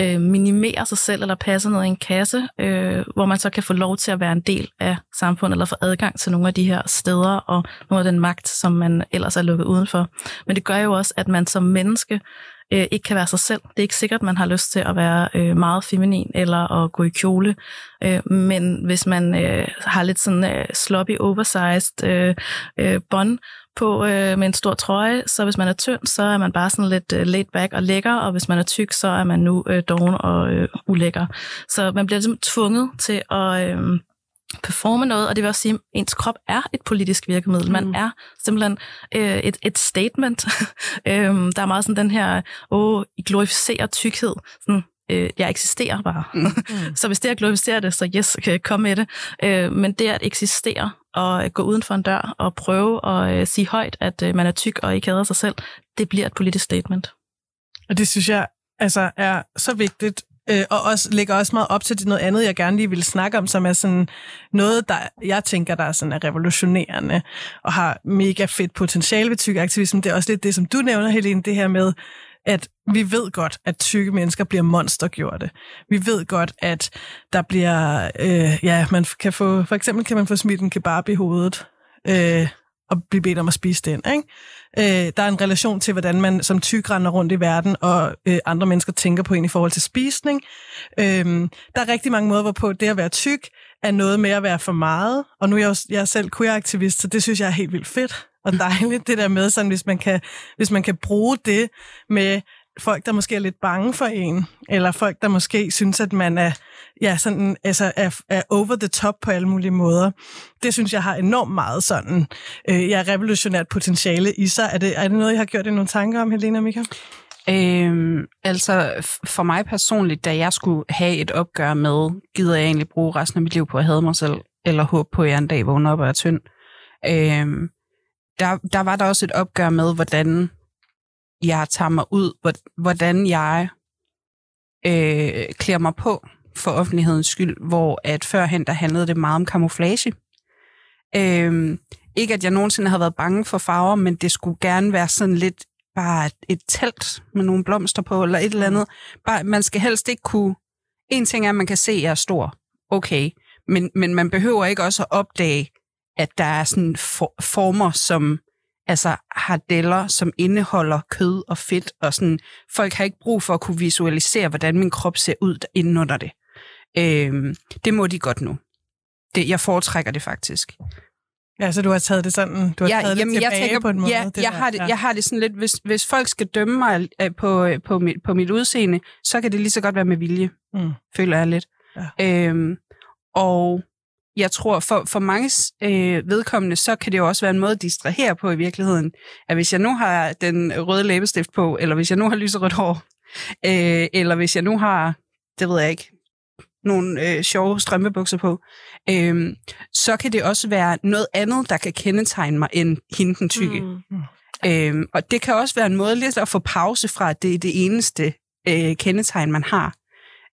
øh, minimere sig selv eller passe ned i en kasse, øh, hvor man så kan få lov til at være en del af samfundet eller få adgang til nogle af de her steder og noget af den magt, som man ellers er lukket udenfor. Men det gør jo også, at man som menneske øh, ikke kan være sig selv. Det er ikke sikkert, at man har lyst til at være øh, meget feminin eller at gå i kjole. Øh, men hvis man øh, har lidt sådan øh, sloppy, oversized øh, øh, bånd på øh, med en stor trøje, så hvis man er tynd, så er man bare sådan lidt øh, laid back og lækker, og hvis man er tyk, så er man nu øh, doven og øh, ulækker. Så man bliver ligesom tvunget til at... Øh, performe noget, og det vil også sige, at ens krop er et politisk virkemiddel. Man mm. er simpelthen øh, et, et statement. øhm, der er meget sådan den her, åh, I glorificerer tykkhed. Sådan, øh, jeg eksisterer bare. Mm. Så hvis det er at glorificere det, så yes, kan jeg komme med det. Øh, men det at eksistere og gå uden for en dør og prøve at øh, sige højt, at øh, man er tyk og ikke hader sig selv, det bliver et politisk statement. Og det synes jeg altså er så vigtigt, øh, og også lægger også meget op til det noget andet, jeg gerne lige vil snakke om, som er sådan noget, der jeg tænker, der er, sådan er revolutionerende og har mega fedt potentiale ved tykkeaktivisme. Det er også lidt det, som du nævner, Helene, det her med, at vi ved godt, at tykke mennesker bliver monstergjorte. Vi ved godt, at der bliver, øh, ja, man kan få, for eksempel kan man få smidt en kebab i hovedet, øh, og blive bedt om at spise den. Ikke? Øh, der er en relation til, hvordan man som tyk render rundt i verden, og øh, andre mennesker tænker på en i forhold til spisning. Øh, der er rigtig mange måder, hvorpå det at være tyk er noget med at være for meget. Og nu er jeg, også, jeg er selv queer-aktivist, så det synes jeg er helt vildt fedt og dejligt, det der med, sådan, hvis, man kan, hvis man kan bruge det med folk, der måske er lidt bange for en, eller folk, der måske synes, at man er, ja, sådan, altså, er, er over the top på alle mulige måder. Det synes jeg har enormt meget sådan, øh, ja, revolutionært potentiale i sig. Er det, er det noget, jeg har gjort i nogle tanker om, Helena og Mika? Øhm, altså, for mig personligt, da jeg skulle have et opgør med, gider jeg egentlig bruge resten af mit liv på at have mig selv, eller håbe på, at jeg en dag vågner op og er tynd. Øhm, der, der var der også et opgør med, hvordan jeg tager mig ud, hvordan jeg øh, klæder mig på for offentlighedens skyld, hvor at førhen der handlede det meget om kamuflage. Øh, ikke at jeg nogensinde har været bange for farver, men det skulle gerne være sådan lidt bare et, et telt med nogle blomster på, eller et eller andet. Bare, man skal helst ikke kunne... En ting er, at man kan se, at jeg er stor. Okay. Men, men man behøver ikke også at opdage, at der er sådan for, former, som altså hardeller, som indeholder kød og fedt, og sådan, folk har ikke brug for at kunne visualisere, hvordan min krop ser ud inden under det. Øh, det må de godt nu. Det, jeg foretrækker det faktisk. Ja, så du har taget det sådan, du har ja, taget jamen, det tilbage jeg tænker, på en måde? Ja, det jeg, har det, ja. jeg har det sådan lidt, hvis, hvis folk skal dømme mig øh, på, øh, på, mit, på mit udseende, så kan det lige så godt være med vilje, mm. føler jeg lidt. Ja. Øhm, og jeg tror, for, for mange øh, vedkommende, så kan det jo også være en måde at distrahere på i virkeligheden. At hvis jeg nu har den røde læbestift på, eller hvis jeg nu har lyserødt hår, øh, eller hvis jeg nu har, det ved jeg ikke, nogle øh, sjove strømpebukser på, øh, så kan det også være noget andet, der kan kendetegne mig, end hende den tykke. Mm. Øh, og det kan også være en måde lidt at få pause fra, at det er det eneste øh, kendetegn, man har.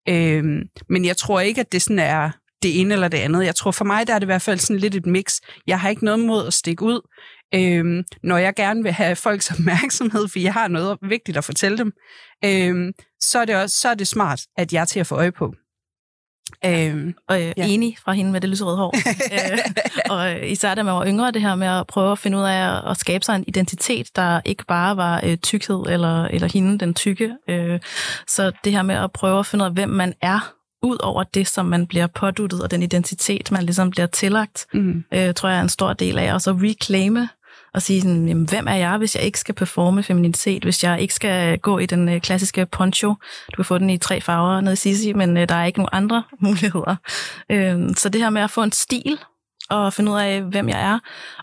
Øh, men jeg tror ikke, at det sådan er det ene eller det andet. Jeg tror for mig, der er det i hvert fald sådan lidt et mix. Jeg har ikke noget mod at stikke ud, øhm, når jeg gerne vil have folks opmærksomhed, for jeg har noget vigtigt at fortælle dem, øhm, så, er det også, så er det smart, at jeg er til at få øje på. Øhm, og øh, ja. enig fra hende med det lyserøde hår. øh, og især da man var yngre, det her med at prøve at finde ud af at, skabe sig en identitet, der ikke bare var øh, tykkhed eller, eller hende, den tykke. Øh, så det her med at prøve at finde ud af, hvem man er, ud over det, som man bliver påduttet, og den identitet, man ligesom bliver tillagt, mm. øh, tror jeg er en stor del af. Og så reclaime og sige, sådan, jamen, hvem er jeg, hvis jeg ikke skal performe femininitet, hvis jeg ikke skal gå i den øh, klassiske poncho. Du kan få den i tre farver nede i Sisi, men øh, der er ikke nogen andre muligheder. Øh, så det her med at få en stil, og finde ud af, hvem jeg er,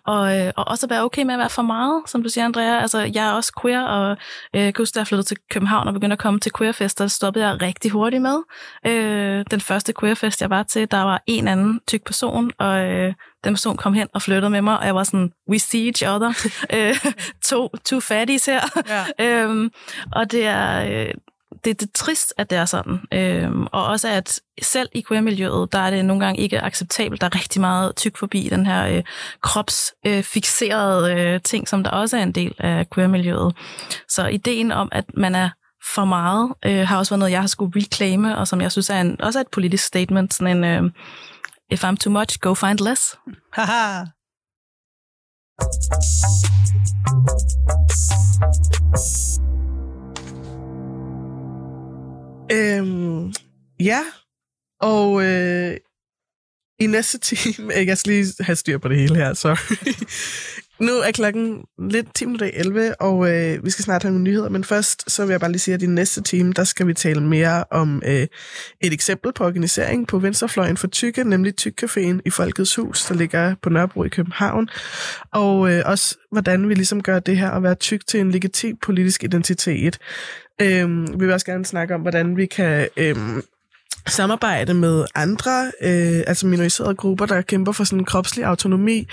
og, øh, og også være okay med at være for meget, som du siger, Andrea. Altså, jeg er også queer, og øh, jeg kan huske, da jeg flyttede til København og begyndte at komme til queerfester, stoppede jeg rigtig hurtigt med. Øh, den første queerfest, jeg var til, der var en anden tyk person, og øh, den person kom hen og flyttede med mig, og jeg var sådan, we see each other. øh, to, two fatties her. Ja. øhm, og det er... Øh, det, det er trist, at det er sådan. Øhm, og også at selv i queer-miljøet, der er det nogle gange ikke acceptabelt. Der er rigtig meget tyk forbi den her øh, kropsfixerede øh, øh, ting, som der også er en del af queer-miljøet. Så ideen om, at man er for meget, øh, har også været noget, jeg har skulle reclaime, og som jeg synes er en, også er et politisk statement. Sådan en, øh, if I'm too much, go find less. Haha. Øhm, ja, og øh, i næste time, jeg skal lige have styr på det hele her, så. Nu er klokken lidt 10 minutter 11, og øh, vi skal snart have nogle nyheder, men først så vil jeg bare lige sige, at i næste time, der skal vi tale mere om øh, et eksempel på organisering på venstrefløjen for Tykke, nemlig Tykcaféen i Folkets Hus, der ligger på Nørrebro i København, og øh, også hvordan vi ligesom gør det her at være tyk til en legitim politisk identitet. Øh, vi vil også gerne snakke om, hvordan vi kan... Øh, samarbejde med andre, øh, altså minoriserede grupper, der kæmper for sådan en kropslig autonomi.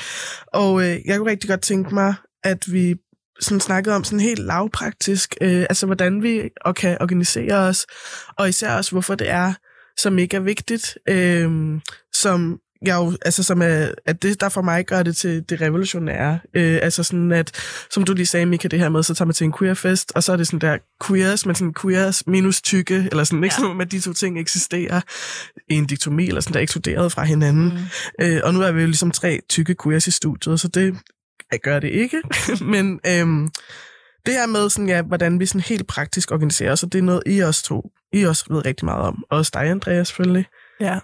Og øh, jeg kunne rigtig godt tænke mig, at vi sådan snakkede om sådan helt lavpraktisk, øh, altså hvordan vi og kan organisere os, og især også hvorfor det er så mega vigtigt, øh, som jeg jo, altså som er, at det, der for mig gør det til det revolutionære. Øh, altså sådan at, som du lige sagde, Mika, det her med, så tager man til en queerfest, og så er det sådan der queers, men sådan queers minus tykke, eller sådan, ikke ja. sådan, at de to ting eksisterer i en diktomi, eller sådan der ekskluderet fra hinanden. Mm. Øh, og nu er vi jo ligesom tre tykke queers i studiet, så det gør det ikke. men øhm, det her med, sådan, ja, hvordan vi sådan helt praktisk organiserer os, og det er noget, I også to, I også ved rigtig meget om. Også dig, Andreas, selvfølgelig. Ja,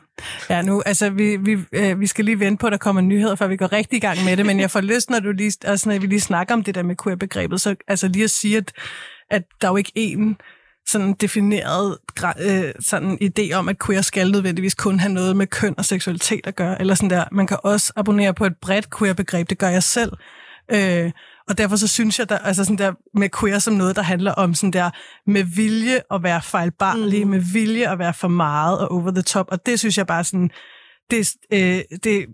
ja nu, altså, vi, vi, øh, vi skal lige vente på, at der kommer nyheder, før vi går rigtig i gang med det, men jeg får lyst, når, du lige, altså, når vi lige snakker om det der med queer-begrebet, så altså lige at sige, at, at der er jo ikke en sådan defineret øh, sådan idé om, at queer skal nødvendigvis kun have noget med køn og seksualitet at gøre, eller sådan der. Man kan også abonnere på et bredt queer-begreb, det gør jeg selv. Øh, og derfor så synes jeg, der, altså sådan der med queer som noget, der handler om sådan der med vilje at være fejlbarlig, mm. med vilje at være for meget og over the top. Og det synes jeg bare sådan, det, øh, det,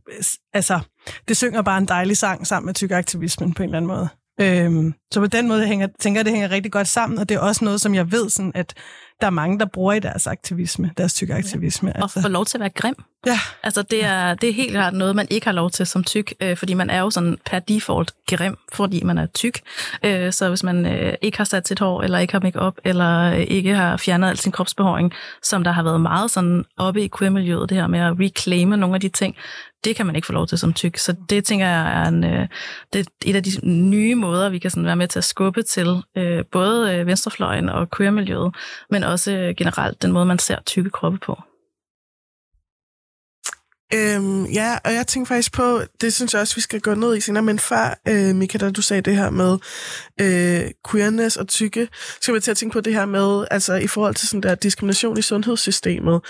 altså, det synger bare en dejlig sang sammen med tykaktivismen på en eller anden måde. Øhm, så på den måde hænger, tænker jeg, det hænger rigtig godt sammen, og det er også noget, som jeg ved, sådan, at der er mange, der bruger i deres aktivisme, deres tyk aktivisme. Ja. Altså. Og får lov til at være grim. Ja. Altså, det er, det er helt klart noget, man ikke har lov til som tyk, øh, fordi man er jo sådan per default grim, fordi man er tyk. Øh, så hvis man øh, ikke har sat sit hår, eller ikke har make op eller øh, ikke har fjernet al sin kropsbehåring, som der har været meget sådan oppe i queer-miljøet, det her med at reclaime nogle af de ting, det kan man ikke få lov til som tyk. Så det tænker jeg er, en, øh, det er et af de nye måder, vi kan sådan være med til at skubbe til øh, både øh, venstrefløjen og queer-miljøet, men også generelt den måde, man ser tykke kroppe på. Øhm, ja, og jeg tænker faktisk på, det synes jeg også, vi skal gå ned i senere, men før, øh, Mika, da du sagde det her med øh, queerness og tykke, så skal vi til at tænke på det her med, altså i forhold til sådan der diskrimination i sundhedssystemet,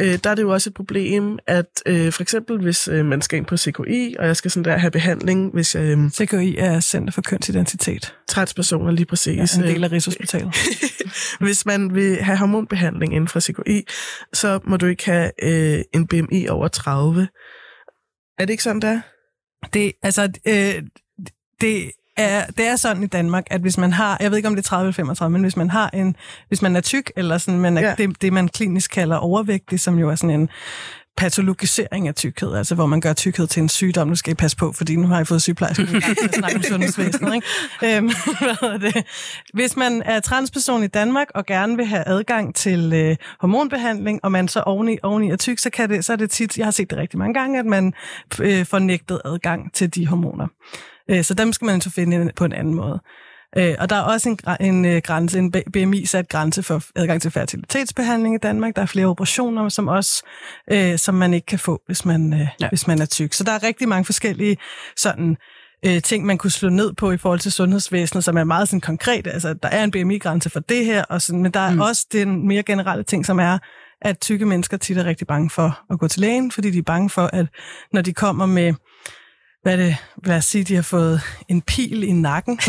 øh, der er det jo også et problem, at øh, for eksempel hvis øh, man skal ind på CKI, og jeg skal sådan der have behandling, hvis jeg... Øh, CKI er Center for Kønsidentitet. Transpersoner, lige præcis. Ja, en del af Rigshospitalet. hvis man vil have hormonbehandling inden for CKI, så må du ikke have øh, en BMI over 30 30. Er det ikke sådan, der? Det, altså, øh, det er, det er sådan i Danmark, at hvis man har, jeg ved ikke om det er 30 eller 35, men hvis man har en, hvis man er tyk, eller sådan, man er, ja. det, det, man klinisk kalder overvægtig, som jo er sådan en patologisering af tykkhed, altså hvor man gør tykkhed til en sygdom. Nu skal I passe på, fordi nu har jeg fået sygeplejerske til at snakke om sundhedsvæsenet. Ikke? Øhm, hvad det? Hvis man er transperson i Danmark og gerne vil have adgang til øh, hormonbehandling, og man så oveni, oveni er tyk, så, kan det, så er det tit, jeg har set det rigtig mange gange, at man øh, får nægtet adgang til de hormoner. Øh, så dem skal man så finde på en anden måde. Øh, og der er også en, en øh, grænse, en BMI-sat grænse for adgang til fertilitetsbehandling i Danmark. Der er flere operationer, som også øh, som man ikke kan få, hvis man, øh, ja. hvis man er tyk. Så der er rigtig mange forskellige sådan øh, ting, man kunne slå ned på i forhold til sundhedsvæsenet, som er meget sådan konkret. Altså, der er en BMI-grænse for det her, og sådan, men der er mm. også den mere generelle ting, som er, at tykke mennesker tit er rigtig bange for at gå til lægen, fordi de er bange for, at når de kommer med, hvad det, lad os sige, de har fået en pil i nakken,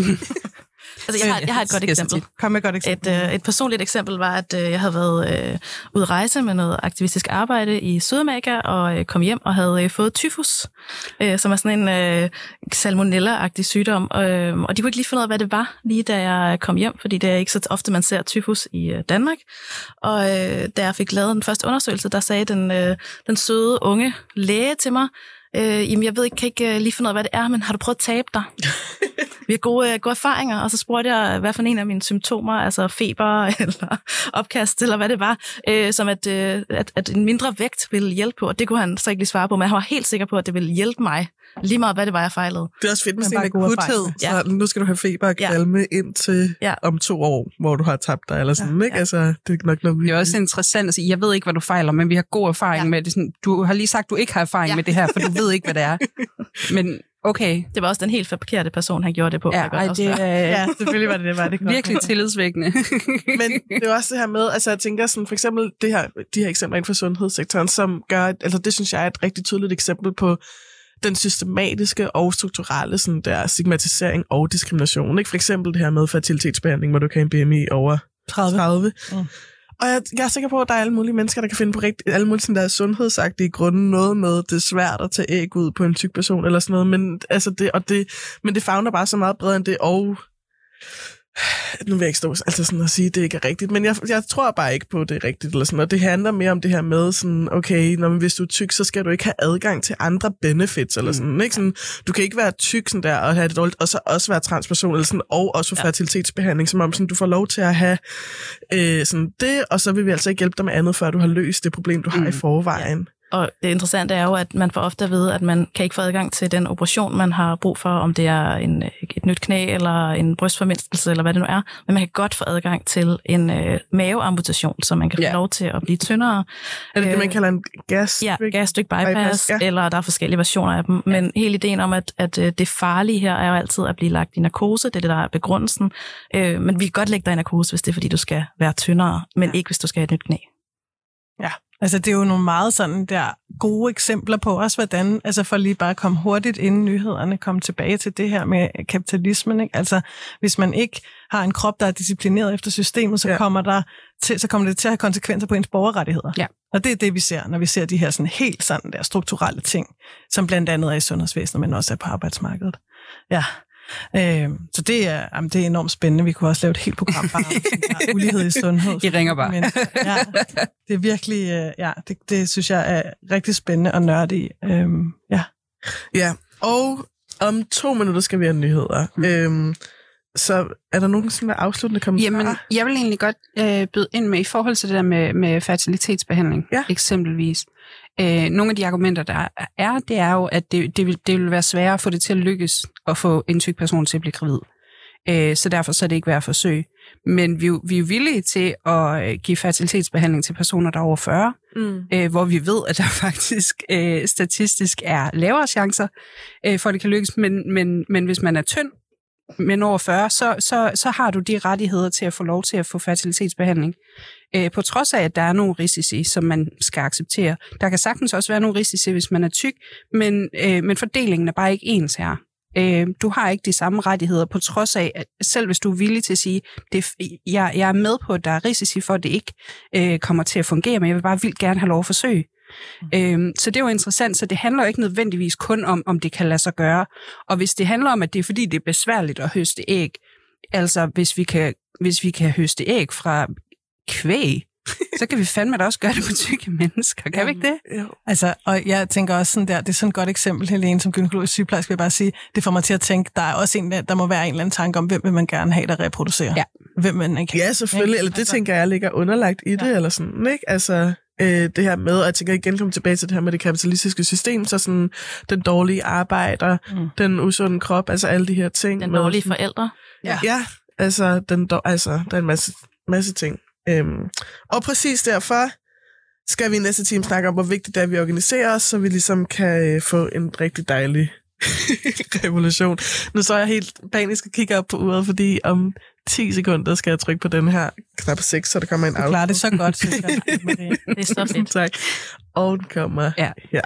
Altså, jeg har, jeg har et godt eksempel. Kom med et godt eksempel. Et, øh, et personligt eksempel var, at øh, jeg havde været øh, ude at rejse med noget aktivistisk arbejde i Sydamerika, og øh, kom hjem og havde øh, fået tyfus, øh, som er sådan en øh, salmonella-agtig sygdom. Øh, og de kunne ikke lige finde ud af, hvad det var, lige da jeg kom hjem, fordi det er ikke så ofte, man ser tyfus i øh, Danmark. Og øh, da jeg fik lavet den første undersøgelse, der sagde den, øh, den søde unge læge til mig, øh, jamen jeg ved ikke, kan ikke øh, lige finde ud af, hvad det er, men har du prøvet at tabe dig? Vi har gode, øh, gode erfaringer, og så spurgte jeg, hvad for en af mine symptomer, altså feber eller opkast, eller hvad det var, øh, som at, øh, at, at en mindre vægt ville hjælpe på, og det kunne han så ikke lige svare på, men han var helt sikker på, at det ville hjælpe mig Lige meget, hvad det var, jeg fejlede. Det er også fedt med sådan en akuthed. Ja. Så nu skal du have feber og kvalme ja. ind til ja. om to år, hvor du har tabt dig, eller sådan, ja. ikke? Altså, det er nok noget Det er også interessant at sige, jeg ved ikke, hvad du fejler, men vi har god erfaring ja. med det. Sådan, du har lige sagt, du ikke har erfaring ja. med det her, for du ved ikke, hvad det er. Men Okay. Det var også den helt forkerte person, han gjorde det på. Ja, ej, også det Ja, selvfølgelig var det det, var det godt. virkelig tillidsvækkende. Men det er også det her med, altså jeg tænker sådan, for eksempel det her, de her eksempler inden for sundhedssektoren, som gør, altså det synes jeg er et rigtig tydeligt eksempel på den systematiske og strukturelle sådan der stigmatisering og diskrimination. Ikke? For eksempel det her med fertilitetsbehandling, hvor du kan have en BMI over 30. 30. Mm. Og jeg, jeg er sikker på, at der er alle mulige mennesker, der kan finde på rigt, alle mulige sådan der sundhedsagtige grunde. Noget med, det er svært at tage æg ud på en tyk person eller sådan noget. Men, altså det, og det, men det fagner bare så meget bredere end det. Og nu vil jeg ikke stå altså sådan at sige, at det ikke er rigtigt, men jeg, jeg tror bare ikke på, at det er rigtigt. Eller sådan, og det handler mere om det her med, sådan, okay, når, hvis du er tyk, så skal du ikke have adgang til andre benefits. Eller sådan, ikke? Sådan, du kan ikke være tyk sådan der, og have det dårligt, og så også være transperson, eller sådan, og også få ja. fertilitetsbehandling, som om sådan, du får lov til at have øh, sådan det, og så vil vi altså ikke hjælpe dig med andet, før du har løst det problem, du har mm. i forvejen. Og det interessante er jo, at man får ofte at vide, at man kan ikke få adgang til den operation, man har brug for, om det er en, et nyt knæ eller en brystformindskelse eller hvad det nu er. Men man kan godt få adgang til en øh, maveamputation, så man kan få Ja. lov til at blive tyndere. Er det det, man Øh, kalder en gas? Ja, gastric bypass, bypass, ja. ja. eller der er forskellige versioner af dem. Men hele ideen om, at, at øh, det farlige her er jo altid at blive lagt i narkose, det er det, der er begrundelsen. Øh, men vi kan godt lægge dig i narkose, hvis det er, fordi du skal være tyndere, men ikke hvis du skal have et nyt knæ. Ja, altså det er jo nogle meget sådan der gode eksempler på også, hvordan, altså for lige bare at komme hurtigt inden nyhederne, komme tilbage til det her med kapitalismen, ikke? Altså hvis man ikke har en krop, der er disciplineret efter systemet, så, Ja. kommer, der til, så kommer det til at have konsekvenser på ens borgerrettigheder. Ja. Og det er det, vi ser, når vi ser de her sådan helt sådan der strukturelle ting, som blandt andet er i sundhedsvæsenet, men også er på arbejdsmarkedet. Ja. Øh, så det er, jamen, det er enormt spændende. Vi kunne også lave et helt program bare om ulighed i sundhed. I ringer bare. Men, ja, det er virkelig, øh, ja, det, det synes jeg er rigtig spændende og nørde i. Øhm, ja. Ja, og om to minutter skal vi have nyheder. Mm. Øhm, så er der nogen sådan der afsluttende kommentarer? Jamen, jeg vil egentlig godt øh, byde ind med i forhold til det der med, med fertilitetsbehandling, Ja. eksempelvis. Øh, nogle af de argumenter, der er, det er jo, at det, det, vil, det vil være sværere at få det til at lykkes at få en tyk person til at blive gravid. Øh, så derfor så er det ikke værd at forsøge. Men vi, vi er villige til at øh, give fertilitetsbehandling til personer, der er over 40, Mm. øh, hvor vi ved, at der faktisk øh, statistisk er lavere chancer øh, for, at det kan lykkes. Men, men, men hvis man er tynd, men over 40, så, så, så har du de rettigheder til at få lov til at få fertilitetsbehandling. Øh, på trods af, at der er nogle risici, som man skal acceptere. Der kan sagtens også være nogle risici, hvis man er tyk, men, øh, men fordelingen er bare ikke ens her. Øh, du har ikke de samme rettigheder, på trods af, at selv hvis du er villig til at sige, det, jeg, jeg er med på, at der er risici for, at det ikke øh, kommer til at fungere, men jeg vil bare vildt gerne have lov at forsøge. Mm. Øhm, så det er jo interessant, så det handler jo ikke nødvendigvis kun om, om det kan lade sig gøre. Og hvis det handler om, at det er fordi, det er besværligt at høste æg, altså hvis vi kan, hvis vi kan høste æg fra kvæg, så kan vi fandme da også gøre det på tykke mennesker, kan vi ikke det? Jo. Altså, og jeg tænker også sådan der, det er sådan et godt eksempel, Helene, som gynækologisk sygeplejerske vil jeg bare sige, det får mig til at tænke, der er også en, der, der må være en eller anden tanke om, hvem vil man gerne have, der reproducerer. Ja. Hvem man ikke Ja, selvfølgelig. Eller det Altså- tænker jeg ligger underlagt i det, Ja. eller sådan, ikke? Altså, øh, det her med, og jeg tænker igen komme tilbage til det her med det kapitalistiske system, så sådan den dårlige arbejder, Mm. den usunde krop, altså alle de her ting. Den dårlige sådan- forældre. Ja. Ja, altså, den, altså, der er en masse, masse ting. Øhm, og præcis derfor skal vi i næste time snakke om, hvor vigtigt det er, at vi organiserer os, så vi ligesom kan øh, få en rigtig dejlig revolution. Nu så jeg helt panisk og kigger op på uret, fordi om 10 sekunder skal jeg trykke på den her knap 6, så der kommer en outro. Du klarer det så godt, synes jeg. Det er så fedt. tak. Og den kommer ja. her.